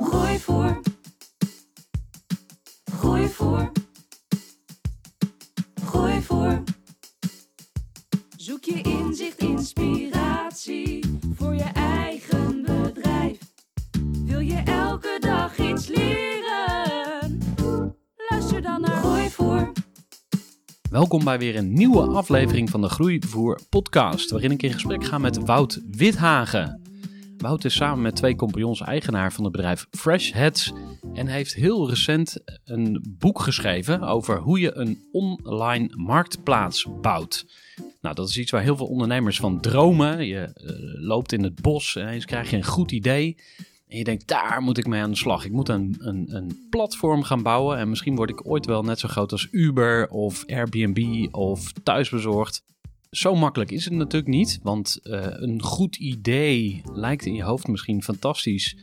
Groeivoer. Groeivoer. Groeivoer. Zoek je inzicht, inspiratie voor je eigen bedrijf. Wil je elke dag iets leren? Luister dan naar Groeivoer. Welkom bij weer een nieuwe aflevering van de Groeivoer podcast, waarin ik in gesprek ga met Wout Withagen. Wout is samen met twee compagnons eigenaar van het bedrijf Fresh Heads en heeft heel recent een boek geschreven over hoe je een online marktplaats bouwt. Nou, dat is iets waar heel veel ondernemers van dromen. Je eh, loopt in het bos en eens krijg je een goed idee. En je denkt, daar moet ik mee aan de slag. Ik moet een, een, een platform gaan bouwen. En misschien word ik ooit wel net zo groot als Uber of Airbnb of thuisbezorgd. Zo makkelijk is het natuurlijk niet. Want eh, een goed idee lijkt in je hoofd misschien fantastisch.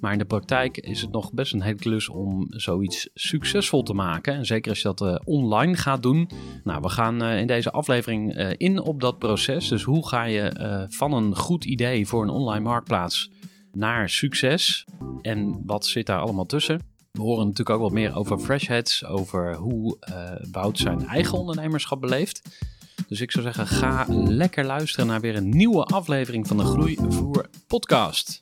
Maar in de praktijk is het nog best een hele klus om zoiets succesvol te maken. En zeker als je dat eh, online gaat doen. Nou, we gaan eh, in deze aflevering in op dat proces. Dus hoe ga je van een goed idee voor een online marktplaats naar succes? En wat zit daar allemaal tussen? We horen natuurlijk ook wat meer over Freshheads, over hoe Wout zijn eigen ondernemerschap beleeft. Dus ik zou zeggen, ga lekker luisteren naar weer een nieuwe aflevering van de Groeivoer podcast.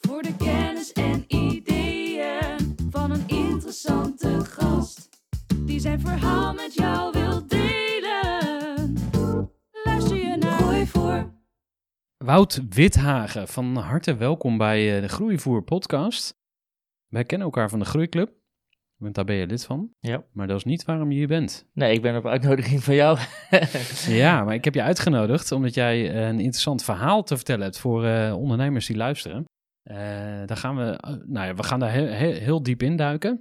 Voor de kennis en ideeën van een interessante gast. Die zijn verhaal met jou wil delen. Luister je naar Groeivoer. Wout Withagen, van harte welkom bij eh, de Groeivoer podcast. Wij kennen elkaar van de Groeiclub, want daar ben je lid van. Ja. Maar dat is niet waarom je hier bent. Nee, ik ben op uitnodiging van jou. Ja, maar ik heb je uitgenodigd omdat jij eh, een interessant verhaal te vertellen hebt voor eh, ondernemers die luisteren. Eh, daar gaan we, nou ja, we gaan daar heel, diep in duiken.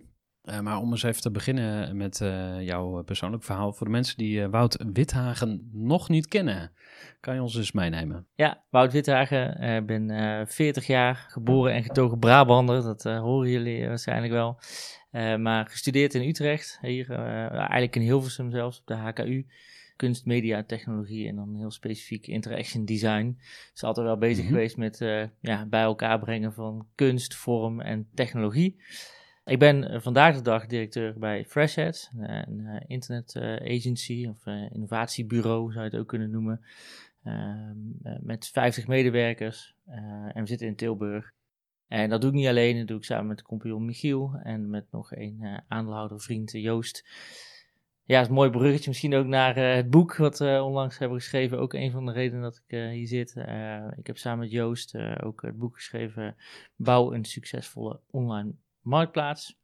Maar om eens even te beginnen met jouw persoonlijk verhaal. Voor de mensen die Wout Withagen nog niet kennen, kan je ons eens meenemen? ja, Wout Withagen. Ik ben eh 40 jaar, geboren en getogen Brabander. Dat horen jullie waarschijnlijk wel. Eh, maar gestudeerd in Utrecht. Hier, eh, eigenlijk in Hilversum zelfs, op de HKU. Kunst, media, technologie en dan heel specifiek interaction design. Dus altijd wel bezig Mhm. geweest met eh, ja, bij elkaar brengen van kunst, vorm en technologie. Ik ben vandaag de dag directeur bij Freshheads, een eh, internet eh, agency of innovatiebureau zou je het ook kunnen noemen. Ehm, eh, met 50 medewerkers en we zitten in Tilburg. En dat doe ik niet alleen, dat doe ik samen met de compagnon Michiel en met nog een eh, aandeelhouder vriend eh, Joost. Ja, het is een mooi bruggetje misschien ook naar eh, het boek wat we onlangs hebben geschreven. Ook een van de redenen dat ik hier zit. Ik heb samen met Joost ook het boek geschreven Bouw een succesvolle online marktplaats.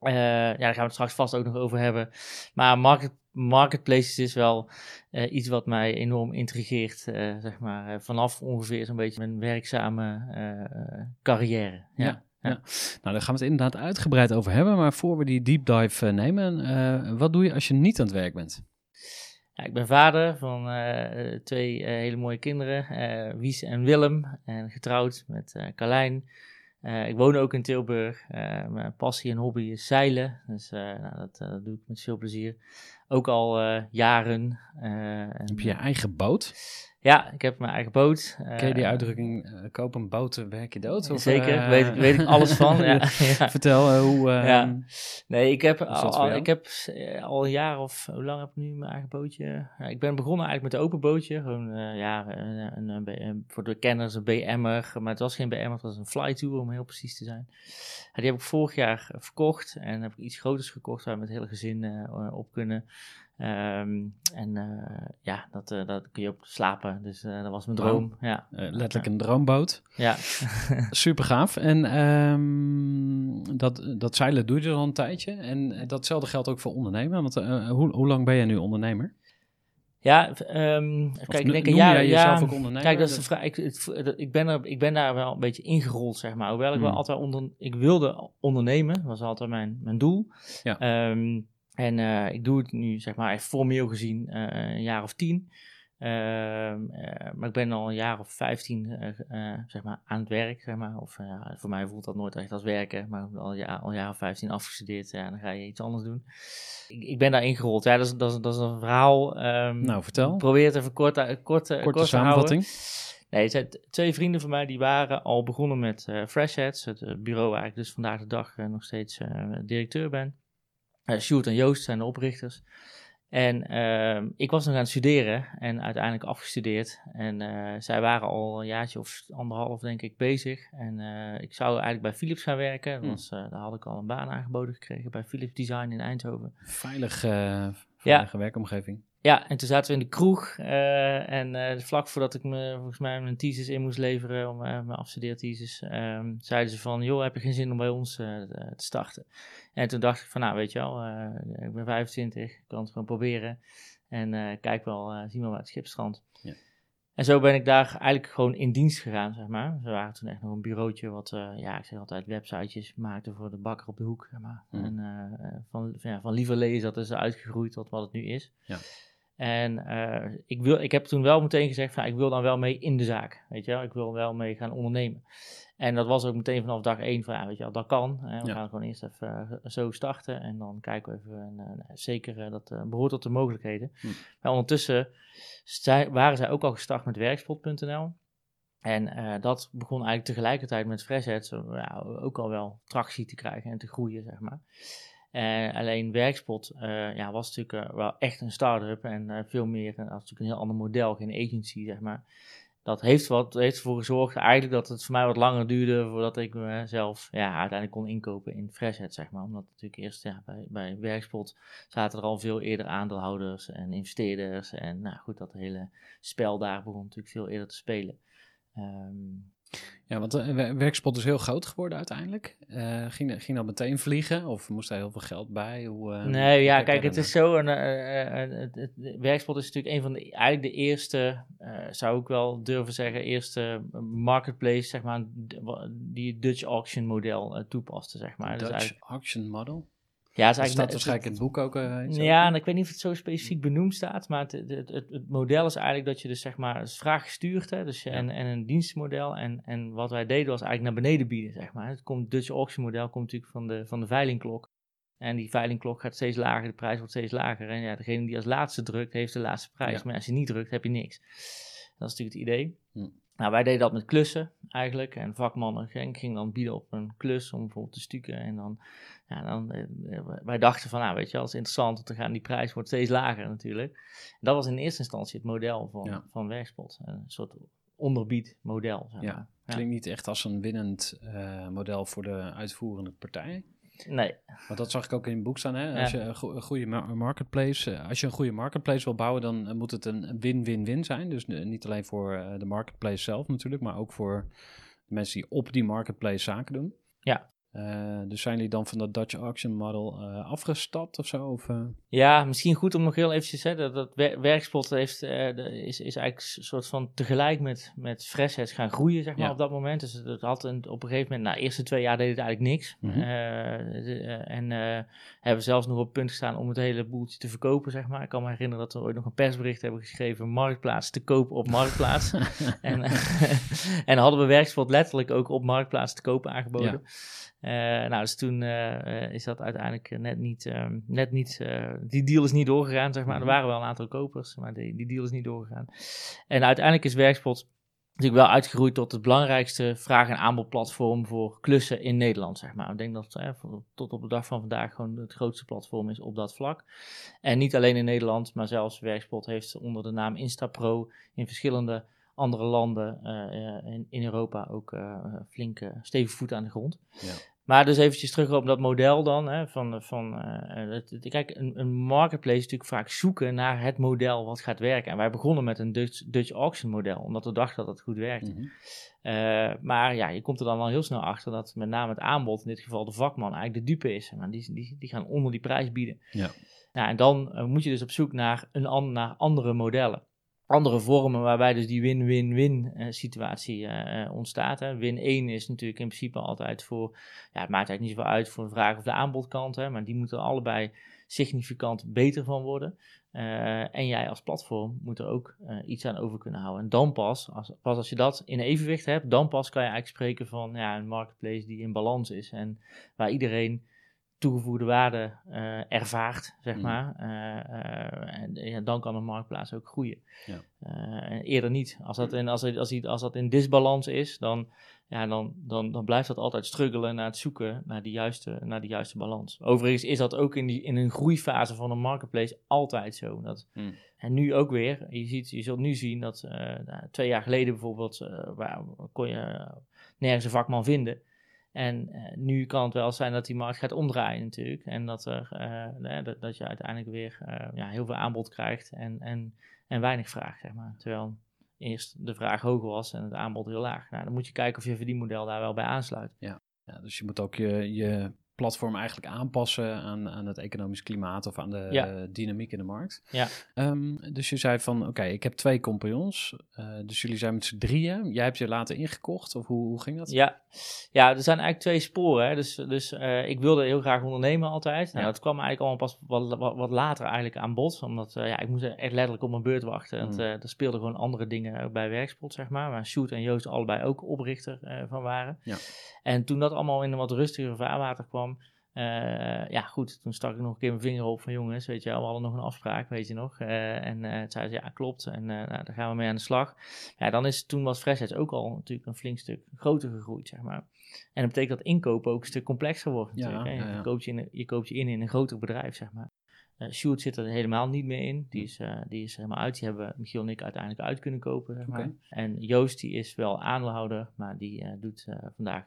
Eh, ja, daar gaan we het straks vast ook nog over hebben. Maar market, marketplaces is wel eh, iets wat mij enorm intrigeert. eh, zeg maar, vanaf ongeveer zo'n beetje mijn werkzame carrière. Ja. Nou, daar gaan we het inderdaad uitgebreid over hebben. Maar voor we die deep dive nemen, wat doe je als je niet aan het werk bent? Ja, ik ben vader van twee hele mooie kinderen, Wies en Willem, en getrouwd met Carlijn. Eh, ik woon ook in Tilburg. Eh, mijn passie en hobby is zeilen, dus eh, nou, dat, dat doe ik met veel plezier. ook al jaren. en, Heb je je eigen boot? Ja, ik heb mijn eigen boot. eh, Ken je die uitdrukking, eh, koop een boot, eh, werk je dood? Of, Zeker, eh, weet, ik, weet ik alles van. ja, ja. Vertel eh, hoe... eh, Ja. Nee, ik heb, al, ik heb eh, al een jaar of hoe lang heb ik nu mijn eigen bootje? Ja, ik ben begonnen eigenlijk met een open bootje. Gewoon, eh, ja, een, een, voor de kenners een BM'er. Maar het was geen BM'er, het was een fly tour om heel precies te zijn. Die heb ik vorig jaar eh, verkocht. En heb ik iets groters gekocht waar we met het hele gezin eh, op kunnen. Ehm, en eh, ja, dat, eh, dat kun je op slapen. Dus eh, dat was mijn droom. Ja, letterlijk een droomboot. ja. Super gaaf. En ehm, dat, dat zeilen doe je al een tijdje. En datzelfde geldt ook voor ondernemen. Want hoe, hoe lang ben jij nu ondernemer? Ja, Of kijk, ik denk een jaar. ja, jezelf ook ondernemer? Kijk, dat is de vraag. Ik, het- ik, ben er, ik ben daar wel een beetje ingerold, zeg maar. Hoewel ik wel Hmm. altijd onder, ik wilde ondernemen, was altijd mijn, mijn doel. Ja. En eh, ik doe het nu, zeg maar, echt formeel gezien eh, een jaar of tien. Ehm, eh, maar ik ben al een jaar of vijftien, zeg maar, aan het werk, zeg maar. Of voor mij voelt dat nooit echt als werken, maar al, ja, al een jaar of vijftien afgestudeerd, ja, dan ga je iets anders doen. Ik, ik ben daar ingerold. Ja, dat is, dat is, dat is een verhaal. ehm, Nou, vertel. ik probeer het even kort, kort, kort, Korte kort te samenvatting. houden. Nee, het zijn twee vrienden van mij die waren al begonnen met Fresh Heads, het bureau waar ik dus vandaag de dag nog steeds directeur ben. Eh Sjoerd en Joost zijn de oprichters. En ehm, ik was nog aan het studeren en uiteindelijk afgestudeerd. En eh, zij waren al een jaartje of anderhalf, denk ik, bezig. En eh, ik zou eigenlijk bij Philips gaan werken. Eh, daar had ik al een baan aangeboden gekregen bij Philips Design in Eindhoven. Veilig, veilige werkomgeving. Ja, en toen zaten we in de kroeg. eh, en eh, vlak voordat ik me, volgens mij mijn thesis in moest leveren, om, eh, mijn afstudeerthesis, ehm zeiden ze van, joh, heb je geen zin om bij ons te te starten? En toen dacht ik van, nou, weet je wel, ik ben 25, ik kan het gewoon proberen. En kijk wel, zien we waar het schip strandt. Ja. En zo ben ik daar eigenlijk gewoon in dienst gegaan, zeg maar. Ze waren toen echt nog een bureautje wat, ja, ik zeg altijd, websitejes maakte voor de bakker op de hoek, zeg maar. Mhm. En van, van, ja, van lieverlee is dat dus uitgegroeid tot wat het nu is. Ja. En eh, ik, wil, ik heb toen wel meteen gezegd van, ik wil dan wel mee in de zaak, weet je wel. Ik wil wel mee gaan ondernemen. En dat was ook meteen vanaf dag één van, ja, weet je wel, dat kan. Hè. We Ja. gaan gewoon eerst even eh, zo starten en dan kijken we even. En, eh, zeker, dat eh, behoort tot de mogelijkheden. Hm. Maar ondertussen zij, waren zij ook al gestart met werkspot.nl. En dat begon eigenlijk tegelijkertijd met Freshheads ja, ook al wel tractie te krijgen en te groeien, zeg maar. Eh, alleen Werkspot eh, ja, was natuurlijk eh, wel echt een start-up en eh, veel meer, natuurlijk een heel ander model, geen agency, zeg maar. Dat heeft, wat, heeft ervoor gezorgd eigenlijk dat het voor mij wat langer duurde voordat ik mezelf ja, uiteindelijk kon inkopen in Freshhead, zeg maar. Omdat natuurlijk eerst ja, bij, bij Werkspot zaten er al veel eerder aandeelhouders en investeerders. En nou goed, dat hele spel daar begon natuurlijk veel eerder te spelen. Ehm, Ja, want de werkspot is heel groot geworden uiteindelijk. Eh, ging, ging dat meteen vliegen of moest daar heel veel geld bij? Hoe, eh, Nee, ja, kijk het is zo. Een, eh, eh, eh, Werkspot is natuurlijk een van de, eigenlijk de eerste, eh, zou ik wel durven zeggen, eerste marketplace, zeg maar, die het Dutch auction model eh, toepaste, zeg maar. Dus Dutch Auction Model? Ja, het is Dat staat eigenlijk, waarschijnlijk in het boek ook. iets Ja, en ik weet niet of het zo specifiek benoemd staat, maar het, het, het, het model is eigenlijk dat je dus zeg maar, het is vraaggestuurd, hè, dus Ja. en, en een dienstmodel. En, en wat wij deden was eigenlijk naar beneden bieden, zeg maar. Het komt, Dutch auction model komt natuurlijk van de, van de veilingklok. En die veilingklok gaat steeds lager, de prijs wordt steeds lager. En ja, degene die als laatste drukt, heeft de laatste prijs. Ja. Maar als je niet drukt, heb je niks. Dat is natuurlijk het idee. Hm. Nou, wij deden dat met klussen eigenlijk. En vakmannen gingen ging dan bieden op een klus om bijvoorbeeld te stukken. En dan, ja, dan eh, wij dachten van, nou weet je, is interessant, want dan gaan die prijs wordt steeds lager natuurlijk. En dat was in eerste instantie het model van, Ja. van Werkspot. Een soort onderbiedmodel, zeg Ja. maar. Ja. Klinkt niet echt als een winnend eh, model voor de uitvoerende partij. Nee, Want dat zag ik ook in het boek staan. Hè? Als Ja. je een, go- een goede mar- marketplace, eh, als je een goede marketplace wil bouwen, dan eh, moet het een win-win-win zijn. Dus eh, niet alleen voor eh, de marketplace zelf natuurlijk, maar ook voor de mensen die op die marketplace zaken doen. Ja. Eh, dus zijn jullie dan van dat Dutch Auction Model eh, afgestapt of zo? Of, eh? Ja, misschien goed om nog heel eventjes, hè, dat, dat wer- werkspot heeft, de- is, is eigenlijk een soort van tegelijk met, met Freshheads gaan groeien, zeg maar, Ja. op dat moment. Dus het had een, op een gegeven moment, na de eerste twee jaar deed het eigenlijk niks. Mhm. De- en hebben zelfs nog op het punt gestaan om het hele boeltje te verkopen, zeg maar. Ik kan me herinneren dat we ooit nog een persbericht hebben geschreven, Marktplaats te kopen op Marktplaats. en, en hadden we werkspot letterlijk ook op Marktplaats te kopen aangeboden. Eh, nou, dus toen eh, eh, is dat uiteindelijk net niet, ehm, net niet eh, die deal is niet doorgegaan, zeg maar. Er Mhm. waren wel een aantal kopers, maar die, die deal is niet doorgegaan. En uiteindelijk is Werkspot natuurlijk wel uitgegroeid tot het belangrijkste vraag- en aanbodplatform voor klussen in Nederland, zeg maar. Ik denk dat eh, voor- tot op de dag van vandaag gewoon het grootste platform is op dat vlak. En niet alleen in Nederland, maar zelfs Werkspot heeft onder de naam Instapro in verschillende andere landen eh, in, in Europa ook eh flink eh, stevig voet aan de grond. Ja. Maar dus eventjes terug op dat model dan. Hè, van, van, het, kijk, een, een marketplace is natuurlijk vaak zoeken naar het model wat gaat werken. En wij begonnen met een Dutch, Dutch auction model, omdat we dachten dat het goed werkte. Mhm. Maar ja, je komt er dan al heel snel achter dat met name het aanbod, in dit geval de vakman, eigenlijk de dupe is. Maar die, die, die gaan onder die prijs bieden. Ja. Ja, en dan moet je dus op zoek naar, een, an- naar andere modellen. Andere vormen waarbij dus die win-win-win eh, situatie eh, eh, ontstaat. Hè. Win 1 is natuurlijk in principe altijd voor, ja, het maakt eigenlijk niet zoveel uit voor de vraag of de aanbodkant. Hè, maar die moeten allebei significant beter van worden. En jij als platform moet er ook iets aan over kunnen houden. En dan pas, als, pas als je dat in evenwicht hebt, dan pas kan je eigenlijk spreken van ja, een marketplace die in balans is. En waar iedereen toegevoegde waarde eh, ervaart, zeg Mm. maar. Eh, eh, en ja, dan kan een marktplaats ook groeien. Ja. Eerder niet. Als dat in, als, als, als dat in disbalans is, dan, ja, dan, dan, dan blijft dat altijd struggelen naar het zoeken naar die juiste, naar die juiste balans. Overigens is dat ook in, die, in een groeifase van een marketplace altijd zo. Dat, Mm. En nu ook weer. Je, ziet, je zult nu zien dat nou, twee jaar geleden bijvoorbeeld, waar kon je nergens een vakman vinden. En eh, nu kan het wel zijn dat die markt gaat omdraaien natuurlijk. En dat, er, eh, eh, dat, dat je uiteindelijk weer ja, heel veel aanbod krijgt en, en, en weinig vraag, zeg maar. Terwijl eerst de vraag hoger was en het aanbod heel laag. Nou, dan moet je kijken of je verdienmodel daar wel bij aansluit. Ja, dus je moet ook je, je platform eigenlijk aanpassen aan, aan het economisch klimaat of aan de Ja. dynamiek in de markt. Ja. Ehm, dus je zei van, oké, ik heb twee compagnons, eh, dus jullie zijn met z'n drieën. Jij hebt je later ingekocht, of hoe, hoe ging dat? Ja. ja, er zijn eigenlijk twee sporen. Hè. Dus, dus eh, ik wilde heel graag ondernemen altijd. Nou, Ja. Dat kwam eigenlijk allemaal pas wat, wat, wat later eigenlijk aan bod. Omdat eh, ja, ik moest echt letterlijk op mijn beurt wachten. Want Mm. er speelden gewoon andere dingen ook bij Werkspot, zeg maar. Waar Sjoerd en Joost allebei ook oprichter van waren. Ja. En toen dat allemaal in een wat rustiger vaarwater kwam... eh, ja, goed, toen stak ik nog een keer mijn vinger op van jongens, weet je wel, we hadden nog een afspraak, weet je nog. Eh, en eh het zei ze, ja, klopt. En nou, daar gaan we mee aan de slag. Ja, dan is, toen was Freshheads ook al natuurlijk een flink stuk groter gegroeid, zeg maar. En dat betekent dat inkopen ook een stuk complexer wordt Ja, natuurlijk. ja, ja. Je, koopt je, in, je koopt je in in een groter bedrijf, zeg maar. Eh Sjoerd zit er helemaal niet meer in. Die is, eh, die is helemaal uit. Die hebben Michiel en ik uiteindelijk uit kunnen kopen, zeg maar. En Joost, die is wel aandeelhouder, maar die eh, doet vandaag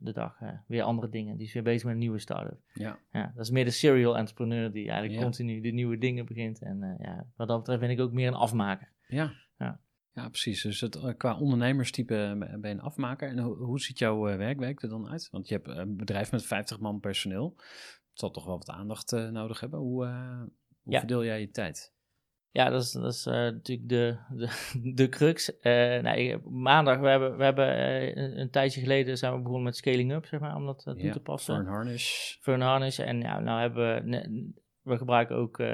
de dag weer andere dingen. Die is weer bezig met een nieuwe start-up. Ja. Ja, dat is meer de serial entrepreneur die eigenlijk Ja. continu de nieuwe dingen begint. En ja, wat dat betreft ben ik ook meer een afmaker. Ja. Ja. Ja, precies. Dus het, qua ondernemerstype ben je een afmaker. En hoe, hoe ziet jouw werkweek er dan uit? Want je hebt een bedrijf met 50 man personeel. Zal toch wel wat aandacht eh, nodig hebben. Hoe, eh, hoe Ja. verdeel jij je tijd? Ja, dat is, dat is eh, natuurlijk de, de, de crux. Eh, nee, maandag, we hebben, we hebben een, een tijdje geleden zijn we begonnen met scaling up, zeg maar, om dat toe Ja, te passen. Fern Harnish. Fern Harness. En ja, nou hebben we, we gebruiken ook, eh,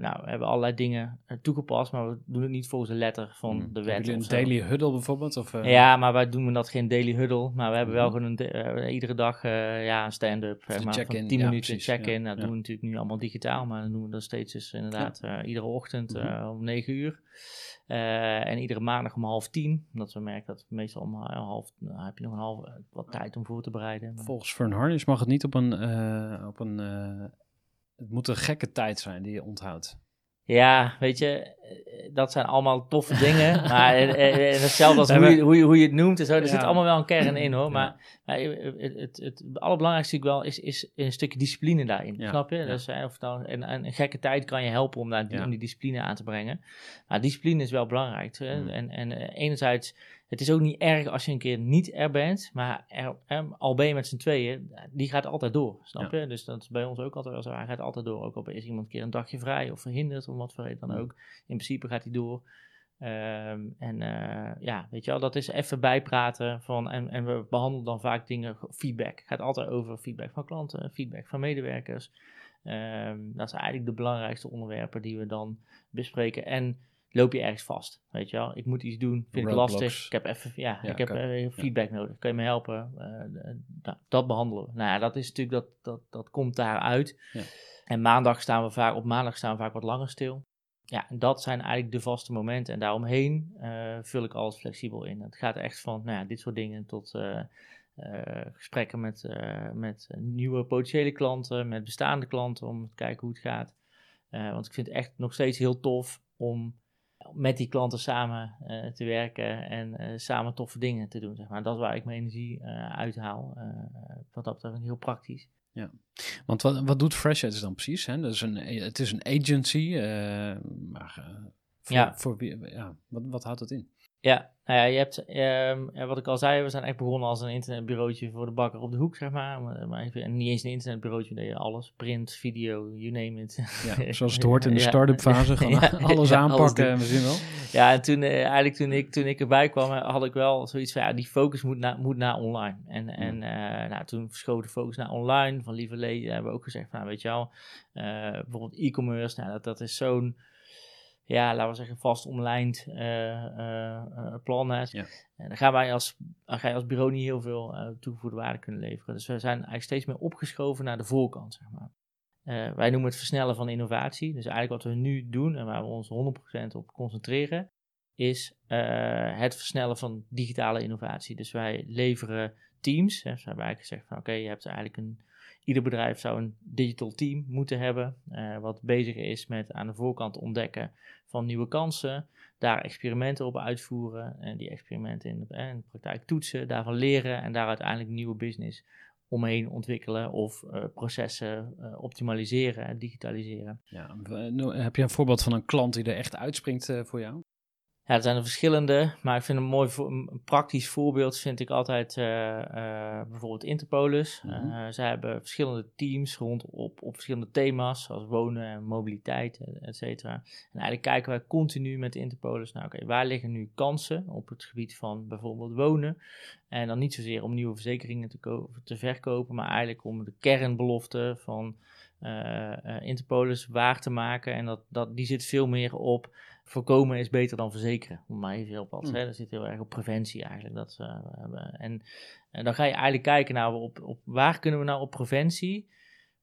nou, we hebben allerlei dingen eh, toegepast, maar we doen het niet volgens de letter van Hmm. de wet. een daily huddle bijvoorbeeld? Of, Ja, maar wij doen dat geen daily huddle. Maar we hebben wel Mhm. gewoon een, de- iedere dag ja, een stand-up. Zeg de maar, van check-in, 10 ja, minuten check-in. ja, dat ja. doen we natuurlijk nu allemaal digitaal. Maar dan doen we dat steeds dus inderdaad iedere ochtend Mhm. om 9 uur. En iedere maandag om half tien. Omdat we merken dat meestal om ha- half... Nou, heb je nog een half wat tijd om voor te bereiden. Volgens Fern Harnish mag het niet op een... op een het moet een gekke tijd zijn die je onthoudt. Ja, weet je, eh, dat zijn allemaal toffe dingen. maar eh, eh, hetzelfde als hoe, je, hoe, je, hoe je het noemt en zo. Er Ja. zit allemaal wel een kern in hoor. Ja. Maar, maar het, het, allerbelangrijkste natuurlijk wel is, is een stukje discipline daarin. Ja, Snap je? Dus, of nou, en, en een gekke tijd kan je helpen om, daar, om die discipline aan te brengen. Maar discipline is wel belangrijk. hè. Mm. En, en enerzijds, het is ook niet erg als je een keer niet er bent. Maar er, al ben je met z'n tweeën, die gaat altijd door. Snap je? Dus dat is bij ons ook altijd wel zo. Hij gaat altijd door. Ook al is iemand een keer een dagje vrij of verhinderd, om wat voor reden dan Mm. ook. In principe gaat hij door. Ehm, en eh, ja, weet je wel, dat is even bijpraten van, en, en we behandelen dan vaak dingen, feedback. Het gaat altijd over feedback van klanten, feedback van medewerkers. Ehm, dat zijn eigenlijk de belangrijkste onderwerpen die we dan bespreken. En loop je ergens vast. Weet je wel, ik moet iets doen, vind ik lastig. Ik heb even, ja, Ja, ik heb kan- eh, feedback nodig. Kun je me helpen? Eh, eh, nou, dat behandelen we. Nou ja, dat is natuurlijk, dat, dat, dat komt daaruit. Ja. En maandag staan we vaak, op maandag staan we vaak wat langer stil. Ja, en dat zijn eigenlijk de vaste momenten. En daaromheen vul ik alles flexibel in. Het gaat echt van nou ja, dit soort dingen tot gesprekken met, met nieuwe potentiële klanten, met bestaande klanten, om te kijken hoe het gaat. Want ik vind het echt nog steeds heel tof om met die klanten samen eh, te werken en eh, samen toffe dingen te doen. Zeg maar. Dat is waar ik mijn energie eh, uithaal. Wat dat betreft heel praktisch. Want wat, wat doet Freshheads dan precies? Hè? Dat is een, het is een agency, maar voor, Ja. voor ja, wat, wat houdt dat in? Ja, nou ja, je hebt, ja, wat ik al zei, we zijn echt begonnen als een internetbureautje voor de bakker op de hoek, zeg maar. Maar, maar even, en niet eens een internetbureautje, je alles, print, video, you name it. Ja, zoals het hoort in de start-up fase, Ja, alles ja, aanpakken, we zien wel. Ja, en toen, eh, eigenlijk toen ik, toen ik erbij kwam, eh, had ik wel zoiets van, ja, die focus moet, naar moet naar online. En, en eh, nou, toen verschoot de focus naar online. Van Lieve Lee hebben we ook gezegd, van, nou, weet je wel, bijvoorbeeld e-commerce, nou, dat, dat is zo'n, ja, laten we zeggen, vast omlijnd eh, eh, eh, plan. Ja. En dan gaan wij als, ga je als bureau niet heel veel toegevoegde waarde kunnen leveren. Dus we zijn eigenlijk steeds meer opgeschoven naar de voorkant, zeg maar. Wij noemen het versnellen van innovatie. Dus eigenlijk wat we nu doen en waar we ons 100% op concentreren, is het versnellen van digitale innovatie. Dus wij leveren teams. Hè, dus hebben eigenlijk gezegd van oké, je hebt eigenlijk een, ieder bedrijf zou een digital team moeten hebben, eh, wat bezig is met aan de voorkant ontdekken van nieuwe kansen, daar experimenten op uitvoeren en die experimenten in de, eh, praktijk toetsen, daarvan leren en daar uiteindelijk nieuwe business omheen ontwikkelen of eh, processen optimaliseren en digitaliseren. Ja, nou, heb je een voorbeeld van een klant die er echt uitspringt voor jou? Ja, er zijn er verschillende, maar ik vind een mooi een praktisch voorbeeld vind ik altijd eh, eh, bijvoorbeeld Interpolis. Mhm. Eh, zij hebben verschillende teams rond op, op verschillende thema's, zoals wonen en mobiliteit, et cetera. En eigenlijk kijken wij continu met Interpolis, nou oké, waar liggen nu kansen op het gebied van bijvoorbeeld wonen? En dan niet zozeer om nieuwe verzekeringen te, te verkopen, maar eigenlijk om de kernbelofte van Interpolis waar te maken. En dat, dat, die zit veel meer op voorkomen is beter dan verzekeren. Om maar even op wat. Hmm. Hè? Dat zit heel erg op preventie eigenlijk. Dat, eh, en, en dan ga je eigenlijk kijken naar op, op waar kunnen we nou op preventie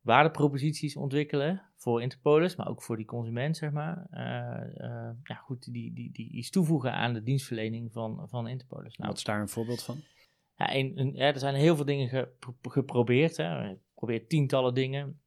waardeproposities ontwikkelen voor Interpolis, maar ook voor die consument, zeg maar. Eh, eh, ja, goed, die, die, die iets toevoegen aan de dienstverlening van, van Interpolis. Nou, Wat is daar een voorbeeld van? ja, een, een- ja, er zijn heel veel dingen gepro- geprobeerd. Hè. Ik probeer tientallen dingen.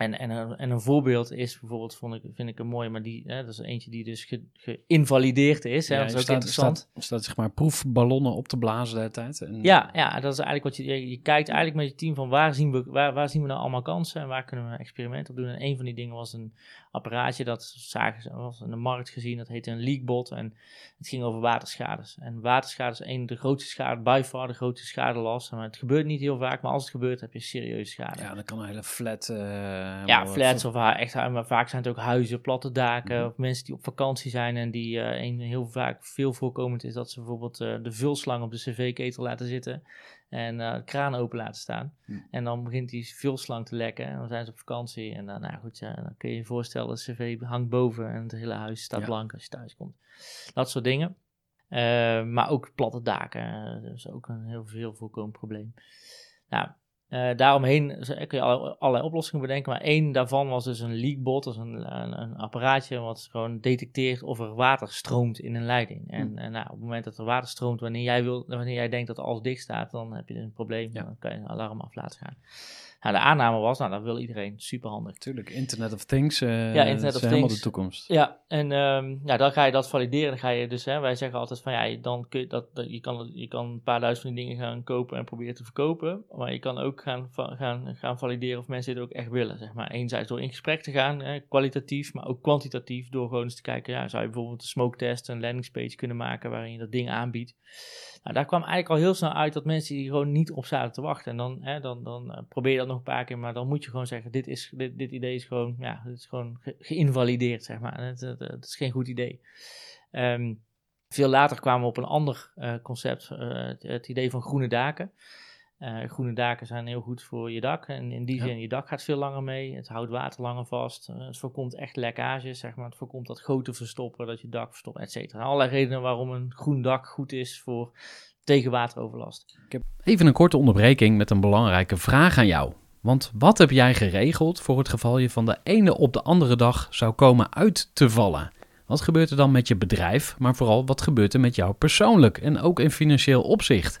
En, en, een, en een voorbeeld is bijvoorbeeld, vond ik, vind ik een mooie, maar die, hè, dat is eentje die dus ge- geïnvalideerd is. Hè. Ja, dat is ook staat, interessant. Staat, staat zeg maar proefballonnen op te blazen de hele tijd. En, Ja, ja, dat is eigenlijk wat je, je, je kijkt eigenlijk met je team van waar zien, we, waar, waar zien we nou allemaal kansen en waar kunnen we experimenten op doen. En een van die dingen was een apparaatje dat zagen ze, was in de markt gezien, dat heette een leakbot en het ging over waterschades. En waterschade is een de grootste schade, by far de grootste schadelast. Maar het gebeurt niet heel vaak, maar als het gebeurt heb je serieuze schade. Ja, dan kan een hele flat... eh, Ja, eh, flats of ha- echt, maar vaak zijn het ook huizen, platte daken Mhm. of mensen die op vakantie zijn en die eh, een heel vaak veel voorkomend is dat ze bijvoorbeeld eh, de vulslang op de cv-ketel laten zitten en eh, de kraan open laten staan. En dan begint die vulslang te lekken en dan zijn ze op vakantie en dan, nou goed, ja, dan kun je je voorstellen, de cv hangt boven en het hele huis staat blank als je thuis komt. Dat soort dingen. Eh, maar ook platte daken, eh, dat is ook een heel veel voorkomend probleem. Nou, eh, daaromheen kun je alle- allerlei oplossingen bedenken, maar één daarvan was dus een leakbot, dat is een, een, een apparaatje wat gewoon detecteert of er water stroomt in een leiding. En, Hm. en nou, op het moment dat er water stroomt wanneer jij, wil, wanneer jij denkt dat alles dicht staat, dan heb je dus een probleem. Ja. Dan kan je een alarm af laten gaan. Nou, de aanname was, nou dat wil iedereen, superhandig. Tuurlijk, Internet of Things. eh Ja, Internet of helemaal Things. de toekomst. Ja, en ehm, ja, dan ga je dat valideren. Dan ga je dus, hè, wij zeggen altijd van ja, dan kun je dat, dat je, kan, je kan een paar duizend van die dingen gaan kopen en proberen te verkopen. Maar je kan ook gaan, gaan, gaan valideren of mensen dit ook echt willen. Zeg maar. Enerzijds door in gesprek te gaan, hè, kwalitatief, maar ook kwantitatief. Door gewoon eens te kijken, ja, zou je bijvoorbeeld een smoke test, een landingspage kunnen maken waarin je dat ding aanbiedt. Nou, daar kwam eigenlijk al heel snel uit dat mensen die gewoon niet op zaten te wachten. En dan, hè, dan, dan eh, probeer je dat nog een paar keer, maar dan moet je gewoon zeggen: dit, is, dit, dit idee is gewoon, ja, is gewoon ge- geïnvalideerd, zeg maar. Het, het, het is geen goed idee. Ehm, veel later kwamen we op een ander eh, concept, eh, het idee van groene daken. Eh, groene daken zijn heel goed voor je dak. En in die Ja. zin, je dak gaat veel langer mee. Het houdt water langer vast. Eh, het voorkomt echt lekkages, zeg maar. Het voorkomt dat goten verstoppen, dat je dak verstopt, et cetera. Allerlei redenen waarom een groen dak goed is voor tegen wateroverlast. Even een korte onderbreking met een belangrijke vraag aan jou. Want wat heb jij geregeld voor het geval je van de ene op de andere dag zou komen uit te vallen? Wat gebeurt er dan met je bedrijf, maar vooral wat gebeurt er met jou persoonlijk en ook in financieel opzicht?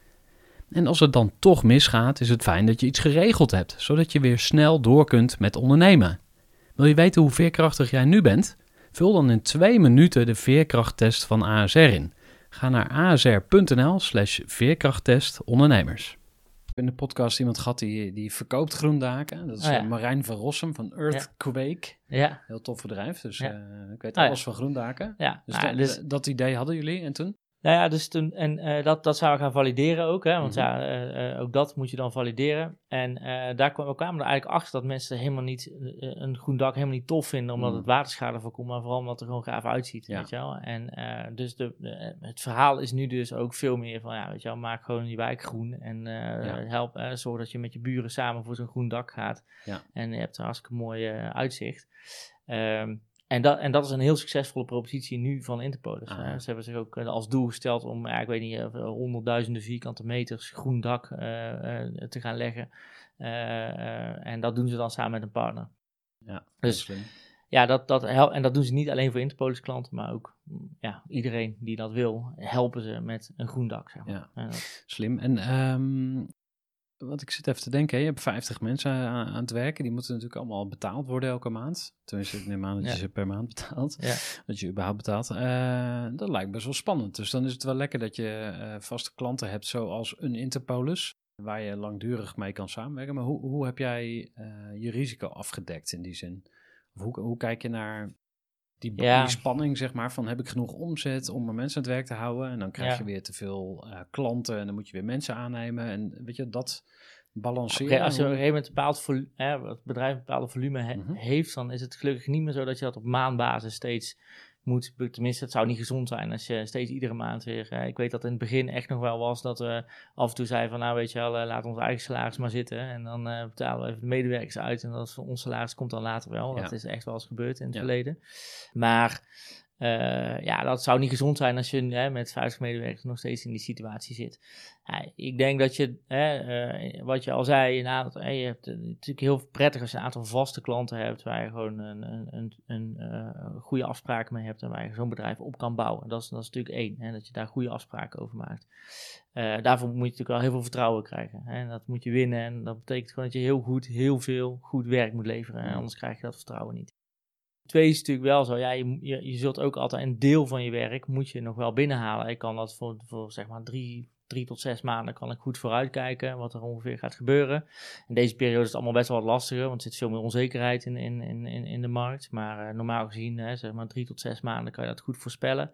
En als het dan toch misgaat, is het fijn dat je iets geregeld hebt, zodat je weer snel door kunt met ondernemen. Wil je weten hoe veerkrachtig jij nu bent? Vul dan in twee minuten de veerkrachttest van ASR in. Ga naar asr.nl slash veerkrachttest ondernemers. In de podcast iemand gehad die, die verkoopt groendaken. Dat is Oh ja. Marijn van Rossum van Earthquake. Ja, Heel tof bedrijf, dus Ja. eh, ik weet Oh alles van groendaken. ja. Dus, Nou, dat, dus- dat idee hadden jullie en toen? Nou ja, dus toen, en eh, dat, dat zouden we gaan valideren ook, hè, want Mhm. ja, eh, eh, ook dat moet je dan valideren. En daar kwam, we kwamen er eigenlijk achter dat mensen helemaal niet, een groen dak helemaal niet tof vinden, omdat Mhm. het waterschade voorkomt, maar vooral omdat het er gewoon gaaf uitziet, Ja. weet je wel. En dus de, de- het verhaal is nu dus ook veel meer van, ja, weet je wel, maak gewoon je wijk groen en Ja. help, zorg dat je met je buren samen voor zo'n groen dak gaat. Ja. En je hebt een hartstikke mooi uitzicht. Ehm, en dat, en dat is een heel succesvolle propositie nu van Interpolis. Ah. hè. Ze hebben zich ook eh, als doel gesteld om, ja, ik weet niet, eh, honderdduizenden vierkante meters groen dak eh, eh, te gaan leggen. Eh, eh, en dat doen ze dan samen met een partner. Ja, Dus- slim. Ja, dat, dat hel- en dat doen ze niet alleen voor Interpolis klanten, maar ook mm, ja, iedereen die dat wil, helpen ze met een groen dak. Zeg maar. Ja. En dat- Slim. En ehm, wat ik zit even te denken, je hebt 50 mensen aan, aan het werken. Die moeten natuurlijk allemaal betaald worden elke maand. Tenminste, ik neem aan dat je Ja. ze per maand betaalt. Ja. Dat je überhaupt betaalt. Eh, dat lijkt best wel spannend. Dus dan is het wel lekker dat je eh, vaste klanten hebt, zoals een Interpolis. Waar je langdurig mee kan samenwerken. Maar hoe, hoe heb jij eh, je risico afgedekt in die zin? Of hoe, hoe kijk je naar die, Ja. die spanning, zeg maar, van heb ik genoeg omzet om mijn mensen aan het werk te houden? En dan krijg Ja. je weer te veel eh, klanten en dan moet je weer mensen aannemen. En weet je, dat balanceren. Als je op een gegeven moment bepaald hè, het bedrijf een bepaalde volume he- Mhm. heeft, dan is het gelukkig niet meer zo dat je dat op maandbasis steeds moet. Tenminste, het zou niet gezond zijn als je steeds iedere maand weer. eh, ik weet dat in het begin echt nog wel was dat we af en toe zeiden van, nou weet je wel, eh, laat ons eigen salaris maar zitten. En dan eh, betalen we even de medewerkers uit en dat is, ons salaris komt dan later wel. Dat Ja. is echt wel eens gebeurd in het Ja. verleden. Maar eh, ja, dat zou niet gezond zijn als je hè, met 50 medewerkers nog steeds in die situatie zit. Ja, ik denk dat je, hè, eh, wat je al zei, een aantal, je hebt eh, natuurlijk heel prettig als je een aantal vaste klanten hebt waar je gewoon een, een, een, een goede afspraken mee hebt en waar je zo'n bedrijf op kan bouwen. Dat is, dat is natuurlijk één, hè, dat je daar goede afspraken over maakt. Daarvoor moet je natuurlijk wel heel veel vertrouwen krijgen. Hè, dat moet je winnen en dat betekent gewoon dat je heel goed, heel veel goed werk moet leveren. Anders krijg je dat vertrouwen niet. Twee is natuurlijk wel zo, ja, je, je, zult ook altijd een deel van je werk moet je nog wel binnenhalen. Ik kan dat voor, zeg maar drie, tot zes maanden kan ik goed vooruitkijken wat er ongeveer gaat gebeuren. In deze periode is het allemaal best wel wat lastiger, want er zit veel meer onzekerheid in, in, in, in, de markt. Maar eh, normaal gezien, hè, zeg maar drie tot zes maanden kan je dat goed voorspellen.